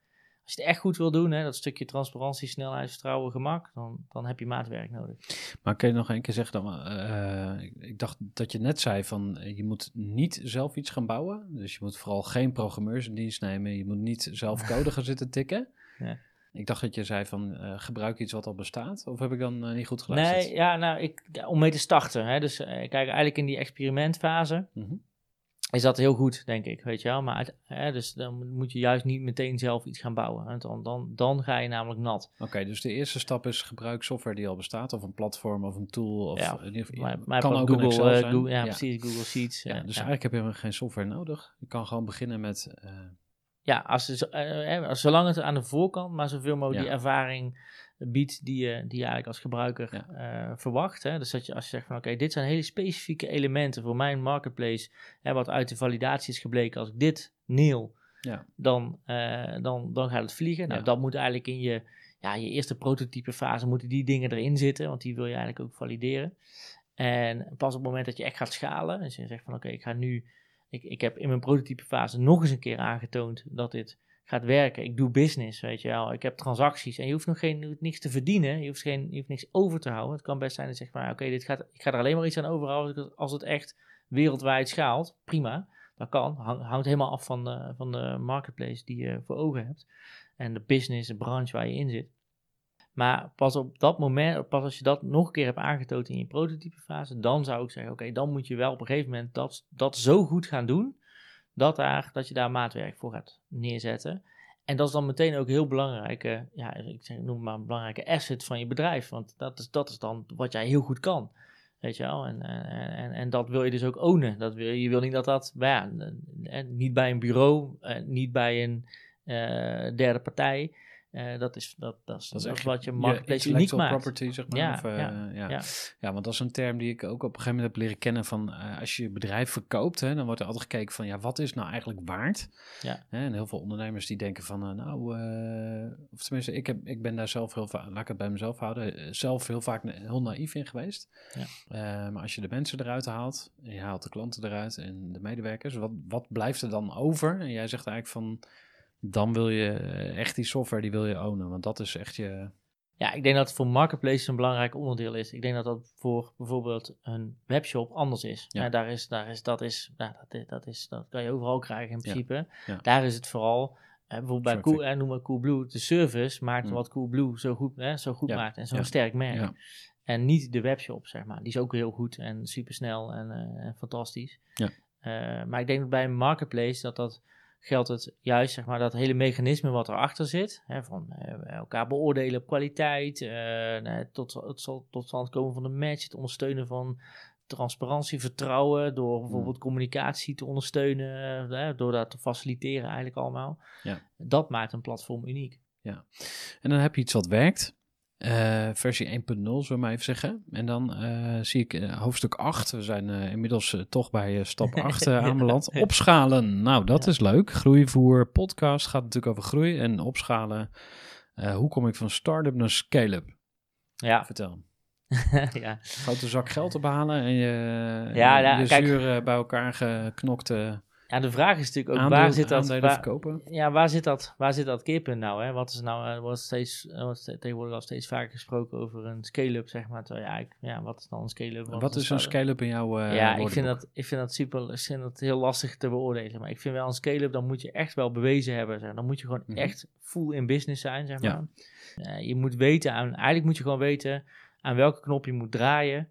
als je het echt goed wil doen, hè, dat stukje transparantie, snelheid, vertrouwen, gemak, dan, dan heb je maatwerk nodig. Maar kun je nog een keer zeggen dan, eh, ik, dacht dat je net zei van, eh, je moet niet zelf iets gaan bouwen. Dus je moet vooral geen programmeurs in dienst nemen. Je moet niet zelf code gaan zitten tikken. Ja. Ik dacht dat je zei van, eh, gebruik iets wat al bestaat. Of heb ik dan niet goed geluisterd? Nee, ja, nou, ik, om mee te starten. Hè, dus kijk, eigenlijk in die experimentfase Mhm. Is dat heel goed, denk ik, weet je wel. Maar hè, dus dan moet je juist niet meteen zelf iets gaan bouwen. Dan, dan, dan ga je namelijk nat. Oké, dus de eerste stap is gebruik software die al bestaat, of een platform of een tool. Of Ja, in ieder geval- Maar, kan ook Google, een Excel eh, zijn. Google- ja, ja. precies, Google Sheets. Ja, eh, dus ja. eigenlijk heb je helemaal geen software nodig. Je kan gewoon beginnen met. eh, Ja, als, zolang het aan de voorkant maar zoveel mogelijk die ervaring biedt die je, die je eigenlijk als gebruiker Ja. eh, verwacht. Hè? Dus dat je als je zegt van oké, dit zijn hele specifieke elementen voor mijn marketplace, hè, wat uit de validatie is gebleken, als ik dit neel, Ja. dan, eh, dan, dan gaat het vliegen. Nou, Ja. dat moet eigenlijk in je, ja, je eerste prototype fase moeten die dingen erin zitten, want die wil je eigenlijk ook valideren. En pas op het moment dat je echt gaat schalen, dus je zegt van oké, ik ga nu, ik, ik heb in mijn prototype fase nog eens een keer aangetoond dat dit gaat werken. Ik doe business, weet je wel. Ik heb transacties en je hoeft nog geen, te verdienen. Je hoeft, geen, je hoeft niks over te houden. Het kan best zijn dat je zegt van, oké, dit gaat, ik ga er alleen maar iets aan overhouden als, het echt wereldwijd schaalt. Prima, dat kan. Hang- hangt helemaal af van de, van de marketplace die je voor ogen hebt. En de business, de branche waar je in zit. Maar pas op dat moment, pas als je dat nog een keer hebt aangetoond in je prototypefase, dan zou ik zeggen, oké, dan moet je wel op een gegeven moment dat, dat zo goed gaan doen, dat, daar, dat je daar maatwerk voor gaat neerzetten. En dat is dan meteen ook heel belangrijke, ja, ik noem maar een belangrijke asset van je bedrijf. Want dat is, dat is dan wat jij heel goed kan. Weet je wel? En, en, en, en dat wil je dus ook ownen. Dat wil, je wil niet dat dat, nou ja, niet bij een bureau, eh, niet bij een eh, derde partij. Eh, dat, is, dat, dat, is, Dat is wat je marketplace uniek maakt. property, zeg maar. Ja, of, eh, ja, ja, ja. Ja, want dat is een term die ik ook op een gegeven moment heb leren kennen van eh, als je je bedrijf verkoopt, hè, dan wordt er altijd gekeken van ja, wat is nou eigenlijk waard? Ja. Hè, en heel veel ondernemers die denken van nou, of tenminste, ik, heb, ik ben daar zelf heel vaak, laat ik het bij mezelf houden, zelf heel vaak na- heel naïef in geweest. Ja. Maar als je de mensen eruit haalt, je haalt de klanten eruit en de medewerkers, wat, wat blijft er dan over? En jij zegt eigenlijk van, dan wil je eh, echt die software, die wil je ownen, want dat is echt je... Ja, ik denk dat het voor marketplaces een belangrijk onderdeel is. Ik denk dat dat voor bijvoorbeeld een webshop anders is. Ja. Ja. daar is, daar is, dat, is, nou, dat, is, dat, is, dat kan je overal krijgen in principe. Ja. Daar is het vooral, eh, bijvoorbeeld bij cool, eh, noem maar Coolblue, de service maakt Mm. wat Coolblue zo goed, eh, zo goed maakt en zo'n sterk merk. Ja. En niet de webshop, zeg maar. Die is ook heel goed en supersnel en, eh, en fantastisch. Ja. Maar ik denk dat bij een marketplace dat dat geldt het juist, zeg maar, dat hele mechanisme wat erachter zit. Hè, van eh, elkaar beoordelen op kwaliteit, eh, nou, tot, het zal tot stand komen van de match, het ondersteunen van transparantie, vertrouwen, door bijvoorbeeld communicatie te ondersteunen, eh, door dat te faciliteren eigenlijk allemaal. Ja. Dat maakt een platform uniek. En dan heb je iets wat werkt. Eh, versie 1.0, zullen we maar even zeggen. En dan eh, zie ik eh, hoofdstuk 8. We zijn inmiddels toch bij stap 8 eh, Ja. aanbeland. Opschalen. Nou, dat Ja. is leuk. Groeivoer podcast gaat natuurlijk over groei en opschalen. Hoe kom ik van start-up naar scale-up? Ja, Vertel. ja. Grote zak geld ophalen en je, Ja, ja, je kijk. zuur bij elkaar geknokte ja, de vraag is natuurlijk ook, aandeel- waar zit dat... waar- verkopen. Ja, waar zit dat, waar zit dat keerpunt nou? Hè? Wat is nou, er wordt steeds, wordt tegenwoordig al steeds vaker gesproken over een scale-up, zeg maar. Terwijl, ja, ik- ja, wat is dan een scale-up? Wat is een scale-up in jouw eh ja, ik vind, dat, ik vind dat super, ik vind dat heel lastig te beoordelen. Maar ik vind wel een scale-up, dan moet je echt wel bewezen hebben. Zeg. Dan moet je gewoon Mhm. echt full in business zijn, zeg Ja. maar. Eh, je moet weten, aan, eigenlijk moet je gewoon weten aan welke knop je moet draaien eh,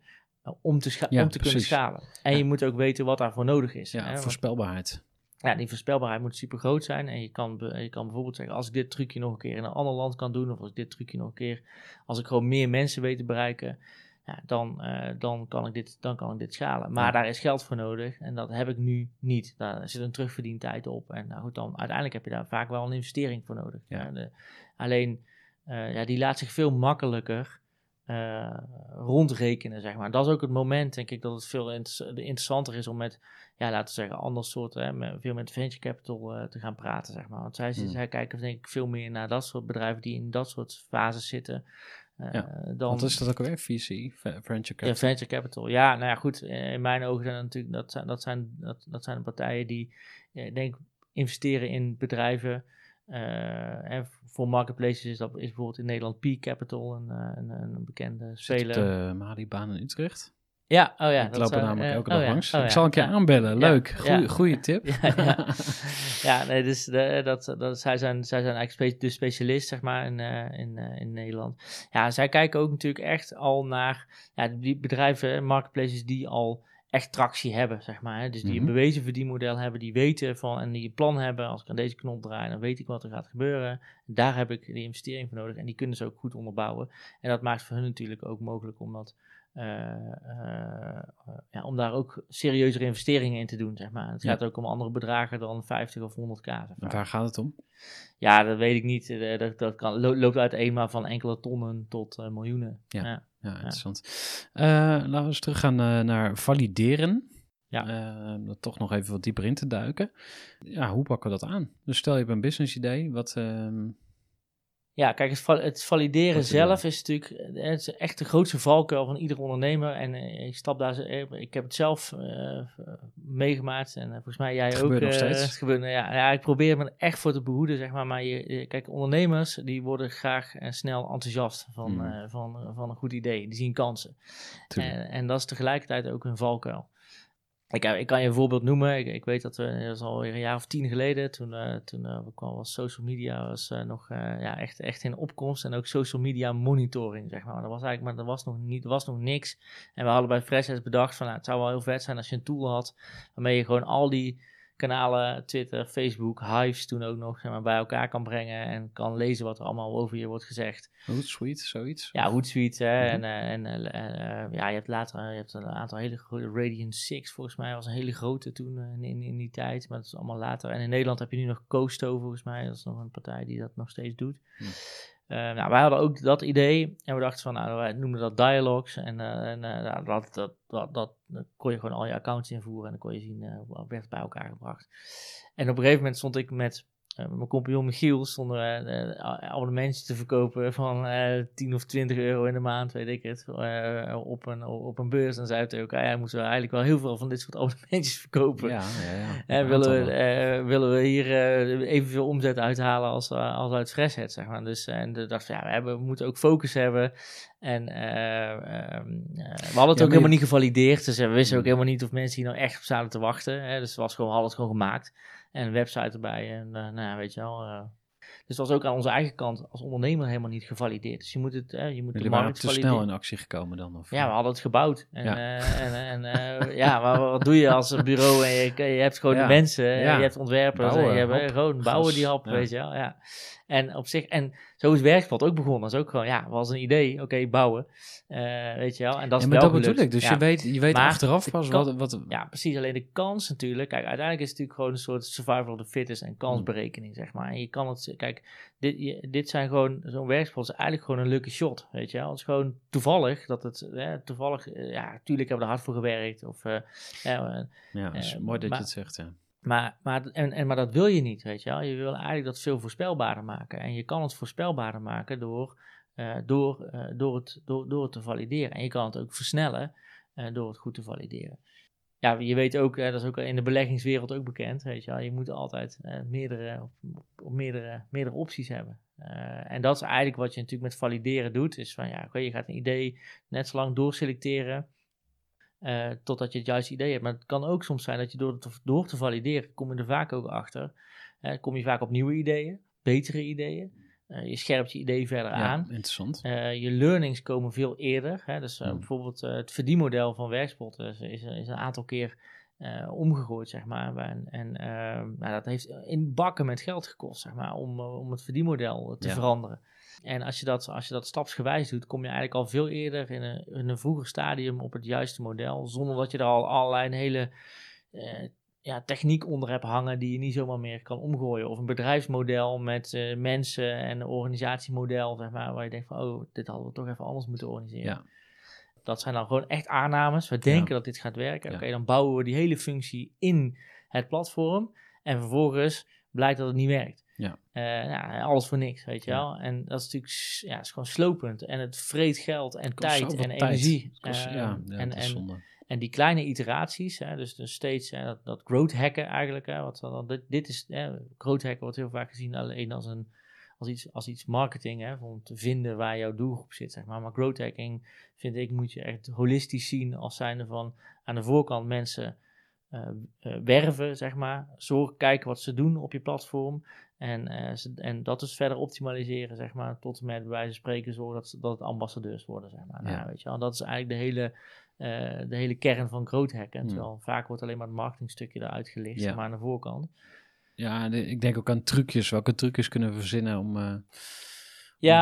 om te, Ja, om te kunnen schalen. En Ja. je moet ook weten wat daarvoor nodig is. Ja, hè, voorspelbaarheid. ja, die voorspelbaarheid moet super groot zijn. En je kan, je kan bijvoorbeeld zeggen, als ik dit trucje nog een keer in een ander land kan doen, of als ik dit trucje nog een keer, als ik gewoon meer mensen weet te bereiken, ja, dan, eh, dan, kan ik dit, dan kan ik dit schalen. Maar Ja. daar is geld voor nodig en dat heb ik nu niet. Daar zit een terugverdientijd op. En nou goed, dan uiteindelijk heb je daar vaak wel een investering voor nodig. Ja. De- alleen, eh, ja, die laat zich veel makkelijker eh, rondrekenen, zeg maar. Dat is ook het moment, denk ik, dat het veel inter- interessanter is om met ja, laten we zeggen, ander soort, hè, met, veel met venture capital eh, te gaan praten, zeg maar. Want zij, Hmm. zij kijken denk ik veel meer naar dat soort bedrijven die in dat soort fases zitten. eh, Ja, dan, Wat is dat ook alweer? VC, Ve- Venture ja, Capital. venture capital. Ja, nou ja, goed. In mijn ogen zijn dat natuurlijk dat zijn, dat zijn, dat, dat zijn de partijen die, ik denk, investeren in bedrijven. Eh, en voor marketplaces is dat is bijvoorbeeld in Nederland P Capital, een, eh, een, een bekende speler. de Mahdi-baan in Utrecht. Ja, oh ja. ik dat loop er namelijk eh, elke oh dag ja, langs. oh ik zal een keer ja. aanbellen. Leuk. Goeie, goeie tip. Ja, ja. ja nee, dus de, dat, dat, zij, zijn, zij zijn eigenlijk de specialist, zeg maar, in, eh, in, eh, in Nederland. Ja, zij kijken ook natuurlijk echt al naar ja, die bedrijven, marketplaces die al echt tractie hebben, zeg maar. Hè? Dus die Mhm. een bewezen verdienmodel hebben, die weten van en die een plan hebben. Als ik aan deze knop draai, dan weet ik wat er gaat gebeuren. Daar heb ik die investering voor nodig en die kunnen ze ook goed onderbouwen. En dat maakt voor hun natuurlijk ook mogelijk om dat eh, eh, ja, om daar ook serieuzere investeringen in te doen, zeg maar. Het Ja. gaat ook om andere bedragen dan 50 of 100k. zeg maar. Waar gaat het om? Ja, dat weet ik niet. Eh, Dat, dat kan, lo- loopt uiteen maar van enkele tonnen tot eh, miljoenen. Ja. Ja. Interessant. Eh, laten we eens teruggaan eh, naar valideren. Ja. Om er toch nog even wat dieper in te duiken. Ja, hoe pakken we dat aan? Dus stel je hebt een business idee. Wat, ehm, Ja, kijk, het, het valideren zelf is natuurlijk eh, het is echt de grootste valkuil van ieder ondernemer. En eh, ik stap daar, eh, ik heb het zelf meegemaakt en volgens mij jij Het ook. gebeurt nog steeds. het gebeurt, nou ja, ja, ik probeer me echt voor te behoeden, zeg maar. Maar je, kijk, ondernemers die worden graag en snel enthousiast van, Hmm. van, van een goed idee. Die zien kansen. En, en dat is tegelijkertijd ook een valkuil. Ik, eh, ik kan je een voorbeeld noemen. Ik, ik weet dat we, dat is alweer een jaar of tien geleden, toen, eh, toen eh, kwam was social media was, nog ja, echt, echt in opkomst. En ook social media monitoring, zeg maar. Dat was eigenlijk, maar er was nog, niet, was nog niks. En we hadden bij Freshheads bedacht van, nou, het zou wel heel vet zijn als je een tool had, waarmee je gewoon al die kanalen, Twitter, Facebook, Hives toen ook nog zeg maar, bij elkaar kan brengen en kan lezen wat er allemaal over je wordt gezegd. Hootsuite, zoiets? Ja, Hootsuite. Hè, Mhm. En, eh, en eh, eh, ja, je hebt later je hebt een aantal hele grote. Radiant 6 volgens mij was een hele grote toen in, in, die tijd. Maar dat is allemaal later. En in Nederland heb je nu nog Coasto volgens mij. Dat is nog een partij die dat nog steeds doet. Hm. Eh, nou, wij hadden ook dat idee. En we dachten van, nou, wij noemden dat dialogues. En, nou, dat, dat, dat, dat, kon je gewoon al je accounts invoeren. En dan kon je zien wat werd bij elkaar gebracht. En op een gegeven moment stond ik met mijn compagnon Michiel stonden we eh, abonnementjes te verkopen van eh 10 of 20 euro in de maand, weet ik het, eh, op, een, op een beurs. We tegen elkaar, ja, moeten we eigenlijk wel heel veel van dit soort abonnementjes verkopen. Ja, ja, ja. En willen, we, eh, willen we hier eh, evenveel omzet uithalen als, eh, als uit Freshhead, zeg maar. Dus en de dacht ja, we, hebben, we moeten ook focus hebben. En eh, ehm, eh, we hadden het Ja, ook helemaal je- niet gevalideerd. Dus eh, we wisten ook Hmm. helemaal niet of mensen hier nou echt op zaten te wachten. Hè. Dus het was gewoon, hadden het gewoon gemaakt. En een website erbij. En eh, nou ja, weet je wel. eh. dus het was ook aan onze eigen kant als ondernemer helemaal niet gevalideerd. Dus je moet het, eh, je moet de Jullie waren markt te snel in actie gekomen dan? Of? Ja, we hadden het gebouwd. En, Ja. en, en ja, maar wat doe je als een bureau en je, je hebt gewoon Ja. de mensen, Ja. je hebt ontwerpers Bouwen, en je hebt gewoon bouwen die hap, weet je wel. Ja. En op zich, en zo is Werkspot ook begonnen. Dat is ook gewoon, ja, was een idee, oké, bouwen, Eh, weet je wel. En dat is Ja, maar wel dat bedoel ik. Dus Ja. je weet, je weet Maar achteraf pas wat... wat Ja, precies. Alleen de kans natuurlijk. Kijk, uiteindelijk is het natuurlijk gewoon een soort survival of the fittest en kansberekening, zeg maar. En je kan het, kijk, dit, je- dit zijn gewoon, zo'n werkspot is eigenlijk gewoon een lucky shot, weet je wel. Het is gewoon toevallig dat het, hè, toevallig, eh, ja, natuurlijk hebben we er hard voor gewerkt. Of, eh, ja, ja, is eh, mooi dat maar- je het zegt, ja. Maar, maar, en, en, maar dat wil je niet, weet je wel. Je wil eigenlijk dat veel voorspelbaarder maken. En je kan het voorspelbaarder maken door, eh, door, eh, door, het, door, door het te valideren. En je kan het ook versnellen eh, door het goed te valideren. Ja, je weet ook, dat is ook in de beleggingswereld ook bekend, weet je wel. Je moet altijd meerdere, meerdere, meerdere opties hebben. En dat is eigenlijk wat je natuurlijk met valideren doet. Is van, ja, oké, je gaat een idee net zo lang doorselecteren eh, totdat je het juiste idee hebt. Maar het kan ook soms zijn dat je door, het, te- door te valideren, kom je er vaak ook achter. Eh, kom je vaak op nieuwe ideeën, betere ideeën. Eh, je scherpt je idee verder ja, aan. interessant. Je learnings komen veel eerder. Hè? Dus Hmm. bijvoorbeeld het verdienmodel van Werkspot is, is, is een aantal keer eh, omgegooid, zeg maar. En, en eh, nou, dat heeft in bakken met geld gekost, zeg maar, om, eh, om het verdienmodel te Ja. veranderen. En als je, dat, als je dat stapsgewijs doet, kom je eigenlijk al veel eerder in een, in een vroeger stadium op het juiste model, zonder dat je er al allerlei hele eh, ja, techniek onder hebt hangen die je niet zomaar meer kan omgooien. Of een bedrijfsmodel met eh, mensen en een organisatiemodel, zeg maar, waar je denkt van, oh, dit hadden we toch even anders moeten organiseren. Ja. Dat zijn dan gewoon echt aannames. We denken Ja. dat dit gaat werken. Oké, dan bouwen we die hele functie in het platform. En vervolgens blijkt dat het niet werkt. Ja. Eh, nou, alles voor niks, weet je Ja. wel. En dat is natuurlijk ja, is gewoon slopend. En het vreet geld en tijd en tijd. energie. Kost- Eh, ja, ja, en, en die kleine iteraties, hè, dus, dus steeds hè, dat, dat growth hacken eigenlijk. Hè, wat, dan, dit, dit is, hè, growth hacken wordt heel vaak gezien alleen als, een, als, iets, als iets marketing, hè, om te vinden waar jouw doelgroep zit. Zeg maar. maar growth hacking, vind ik, moet je echt holistisch zien als zijnde van aan de voorkant mensen eh, eh, werven, zeg maar. Zorg, kijken wat ze doen op je platform. En, eh, ze- en dat dus verder optimaliseren, zeg maar. Tot en met bij wijze van spreken zorgen dat, ze- dat het ambassadeurs worden, zeg maar. Ja. Nou, weet je wel, dat is eigenlijk de hele, de hele kern van growth hacken. Hmm. Terwijl vaak wordt alleen maar het marketingstukje eruit gelicht, Ja. zeg maar aan de voorkant. Ja, de- ik denk ook aan trucjes. Welke trucjes kunnen we verzinnen om, eh,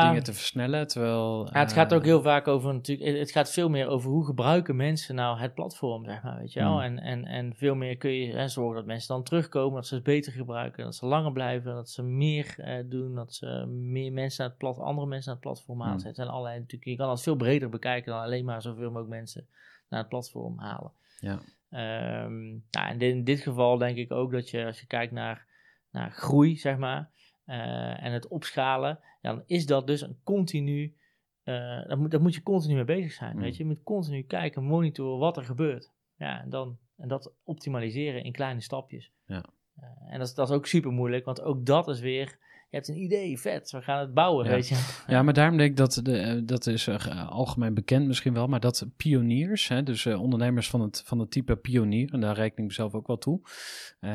om dingen te versnellen? Terwijl, Ja, het gaat eh, ook heel vaak over natuurlijk. Het gaat veel meer over hoe gebruiken mensen nou het platform, zeg maar, weet je wel. Hmm. En, en, en veel meer kun je hè, zorgen dat mensen dan terugkomen, dat ze het beter gebruiken, dat ze langer blijven, dat ze meer eh, doen, dat ze meer mensen naar het plat, andere mensen naar het platform Hmm. aanzetten. En allerlei natuurlijk. Je kan het veel breder bekijken dan alleen maar zoveel mogelijk mensen naar het platform halen. Ja. Ehm, nou, en in dit geval denk ik ook dat je, als je kijkt naar, naar groei, zeg maar, eh, en het opschalen, ja, dan is dat dus een continu, eh daar, moet, daar moet je continu mee bezig zijn. Mm. Weet je? je moet continu kijken, monitoren wat er gebeurt. Ja, en, dan, en dat optimaliseren in kleine stapjes. Ja. Eh, en dat is, dat is ook super moeilijk, want ook dat is weer, hebt een idee, vet, we gaan het bouwen, Ja. weet je. Ja, maar daarom denk ik dat, de, eh, dat is eh, algemeen bekend misschien wel, maar dat pioniers, hè, dus eh, ondernemers van het, van het type pionier, en daar reken ik mezelf ook wel toe,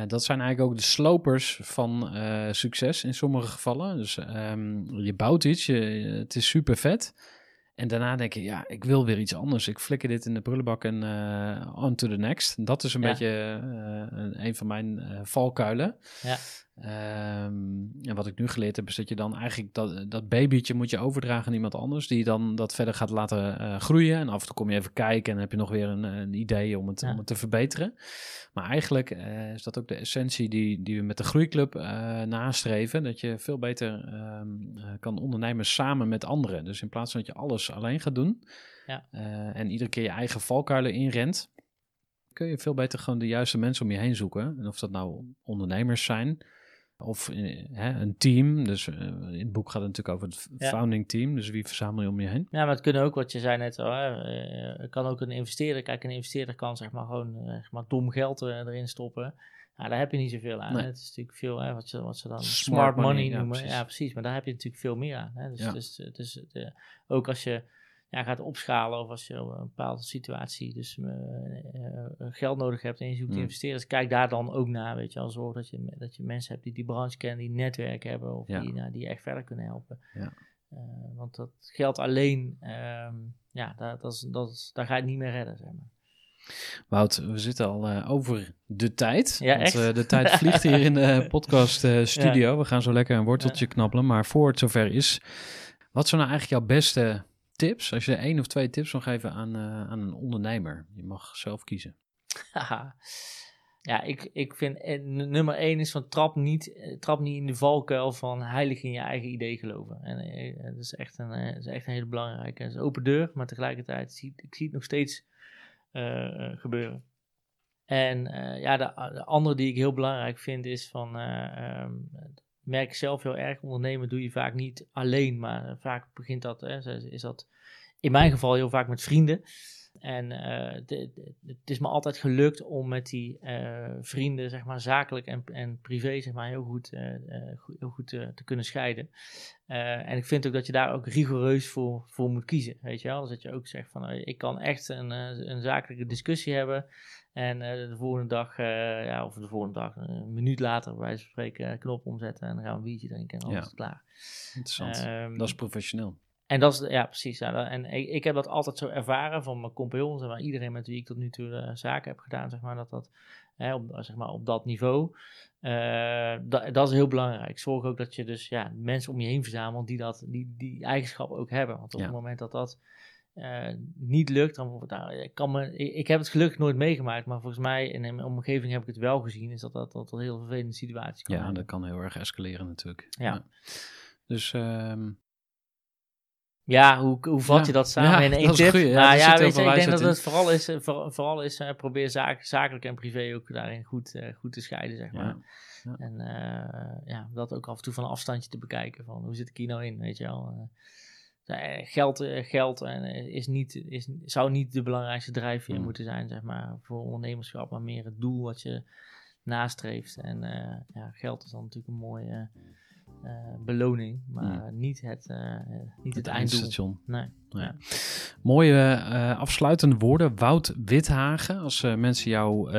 dat zijn eigenlijk ook de slopers van succes in sommige gevallen. Dus ehm, je bouwt iets, je, het is super vet. En daarna denk je, ja, ik wil weer iets anders. Ik flikker dit in de prullenbak en on to the next. Dat is een Ja. beetje een, een van mijn valkuilen. Ja. Ehm, en wat ik nu geleerd heb, is dat je dan eigenlijk dat, dat babytje moet je overdragen aan iemand anders, die dan dat verder gaat laten eh, groeien. En af en toe kom je even kijken en heb je nog weer een, een idee om het, Ja. om het te verbeteren. Maar eigenlijk eh, is dat ook de essentie die, die we met de Groeiclub eh, nastreven. Dat je veel beter ehm, eh, kan ondernemen samen met anderen. Dus in plaats van dat je alles alleen gaat doen Ja. en iedere keer je eigen valkuilen inrent, kun je veel beter gewoon de juiste mensen om je heen zoeken. En of dat nou ondernemers zijn of eh, hè, een team. Dus eh, in het boek gaat het natuurlijk over het Ja. founding team. Dus wie verzamel je om je heen? Ja, maar het kunnen ook, wat je zei net al, hè, eh, kan ook een investeerder. Kijk, een investeerder kan zeg maar gewoon zeg maar dom geld erin stoppen. Nou, daar heb je niet zoveel aan. Nee. Het is natuurlijk veel, hè, wat, ze, wat ze dan Smart smart, money, money, ja, noemen. precies. Ja, precies. Maar daar heb je natuurlijk veel meer aan. Hè. Dus, Ja. dus, dus de, ook als je ja, gaat opschalen of als je een bepaalde situatie dus eh, eh, geld nodig hebt en je zoekt Mm. investeerders, kijk daar dan ook naar. Weet je, al zorg dat je, dat je mensen hebt die die branche kennen, die netwerk hebben of Ja. die, nou, die je echt verder kunnen helpen. Ja. Eh, want dat geld alleen, ehm, ja, daar, dat is, dat is, daar ga je het niet meer redden, zeg maar. Wout, we zitten al eh, over de tijd. Ja, want, echt? eh, de tijd vliegt hier in de podcast eh, studio. We gaan zo lekker een worteltje knabbelen. Maar voor het zover is, wat zijn nou eigenlijk jouw beste tips? Als je één of twee tips mag geven aan, eh, aan een ondernemer. Je mag zelf kiezen. Ja, ik, ik vind eh, nummer één is van trap niet, eh, trap niet in de valkuil van heilig in je eigen idee geloven. En eh, dat is echt een, dat is echt een hele belangrijke. Het is open deur, maar tegelijkertijd zie ik zie het nog steeds gebeuren. En ja, de, de andere die ik heel belangrijk vind is van, eh, ehm, merk zelf heel erg, ondernemen doe je vaak niet alleen, maar vaak begint dat, hè, is dat in mijn geval heel vaak met vrienden. En eh, het is me altijd gelukt om met die eh, vrienden, zeg maar, zakelijk en, en privé, zeg maar, heel goed, eh, goed- heel goed te kunnen scheiden. En ik vind ook dat je daar ook rigoureus voor, voor moet kiezen, weet je wel. Dus dat je ook zegt van, ik kan echt een, een zakelijke discussie hebben. En de volgende dag, ja, of de volgende dag, een minuut later, bij wijze van spreken, knop omzetten en dan gaan we een biertje drinken en dan Ja. is klaar. Interessant. Ehm, dat is professioneel. En dat is, ja, precies. Ja, dat- en ik, ik heb dat altijd zo ervaren van mijn compagnons en van iedereen met wie ik tot nu toe eh, zaken heb gedaan, zeg maar, dat dat hè, op, zeg maar, op dat niveau, eh, dat, dat is heel belangrijk. Zorg ook dat je dus ja, mensen om je heen verzamelt die dat, die, die eigenschappen ook hebben. Want op Ja. het moment dat dat eh, niet lukt, dan nou, ik, kan me, ik, ik heb het gelukkig nooit meegemaakt, maar volgens mij in mijn omgeving heb ik het wel gezien, is dat dat, dat een heel vervelende situatie kan Ja, dat kan heel erg escaleren natuurlijk. Ja. Dus ehm, Ja, hoe, hoe vat Ja, je dat samen ja, in één tip? goeie. Ja, nou ja, weet je, ik denk dat in. het vooral is, eh, voor- vooral is eh, probeer zaak, zakelijk en privé ook daarin goed, eh, goed te scheiden, zeg maar. En ja, dat ook af en toe van een afstandje te bekijken, van hoe zit hier nou in, weet je wel. Geld geld en, is niet, is, zou niet de belangrijkste drijfveer Mm. moeten zijn, zeg maar, voor ondernemerschap, maar meer het doel wat je nastreeft. En ja, geld is dan natuurlijk een mooie eh, beloning, maar niet het, eh, niet het, eindstation. Nee. Nee. Ja. Mooie eh, afsluitende woorden. Wout Withagen. Als mensen jou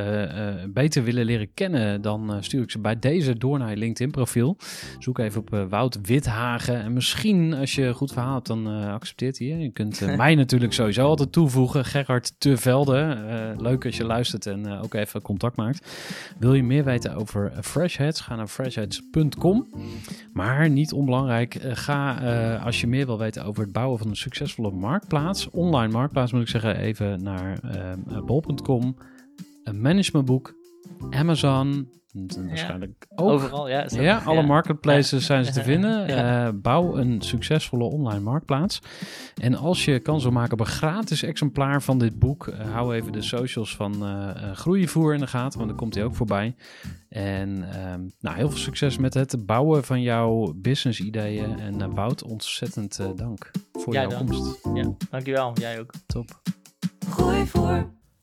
beter willen leren kennen, dan stuur ik ze bij deze door naar je LinkedIn profiel. Zoek even op Wout Withagen. En misschien, als je een goed verhaal hebt, dan accepteert hij je. Je kunt mij natuurlijk sowieso altijd toevoegen. Gerard Tevelde. Leuk als je luistert en ook even contact maakt. Wil je meer weten over Freshheads? Ga naar freshheads.com. Maar niet onbelangrijk, eh, ga eh, als je meer wil weten over het bouwen van een succesvolle marktplaats, online marktplaats moet ik zeggen, even naar eh, bol.com, een managementboek, Amazon, en waarschijnlijk ook. Overal, ja. zo. Ja, alle Ja. marketplaces zijn ze te vinden. Ja. Eh, bouw een succesvolle online marktplaats. En als je kans wil maken op een gratis exemplaar van dit boek, eh, hou even de socials van eh eh, Groeivoer in de gaten, want dan komt hij ook voorbij. En ehm, nou, heel veel succes met het bouwen van jouw business ideeën. En Wout, ontzettend eh, dank voor Jij jouw komst. Ja, dankjewel. Jij ook. Top. Gooi voor.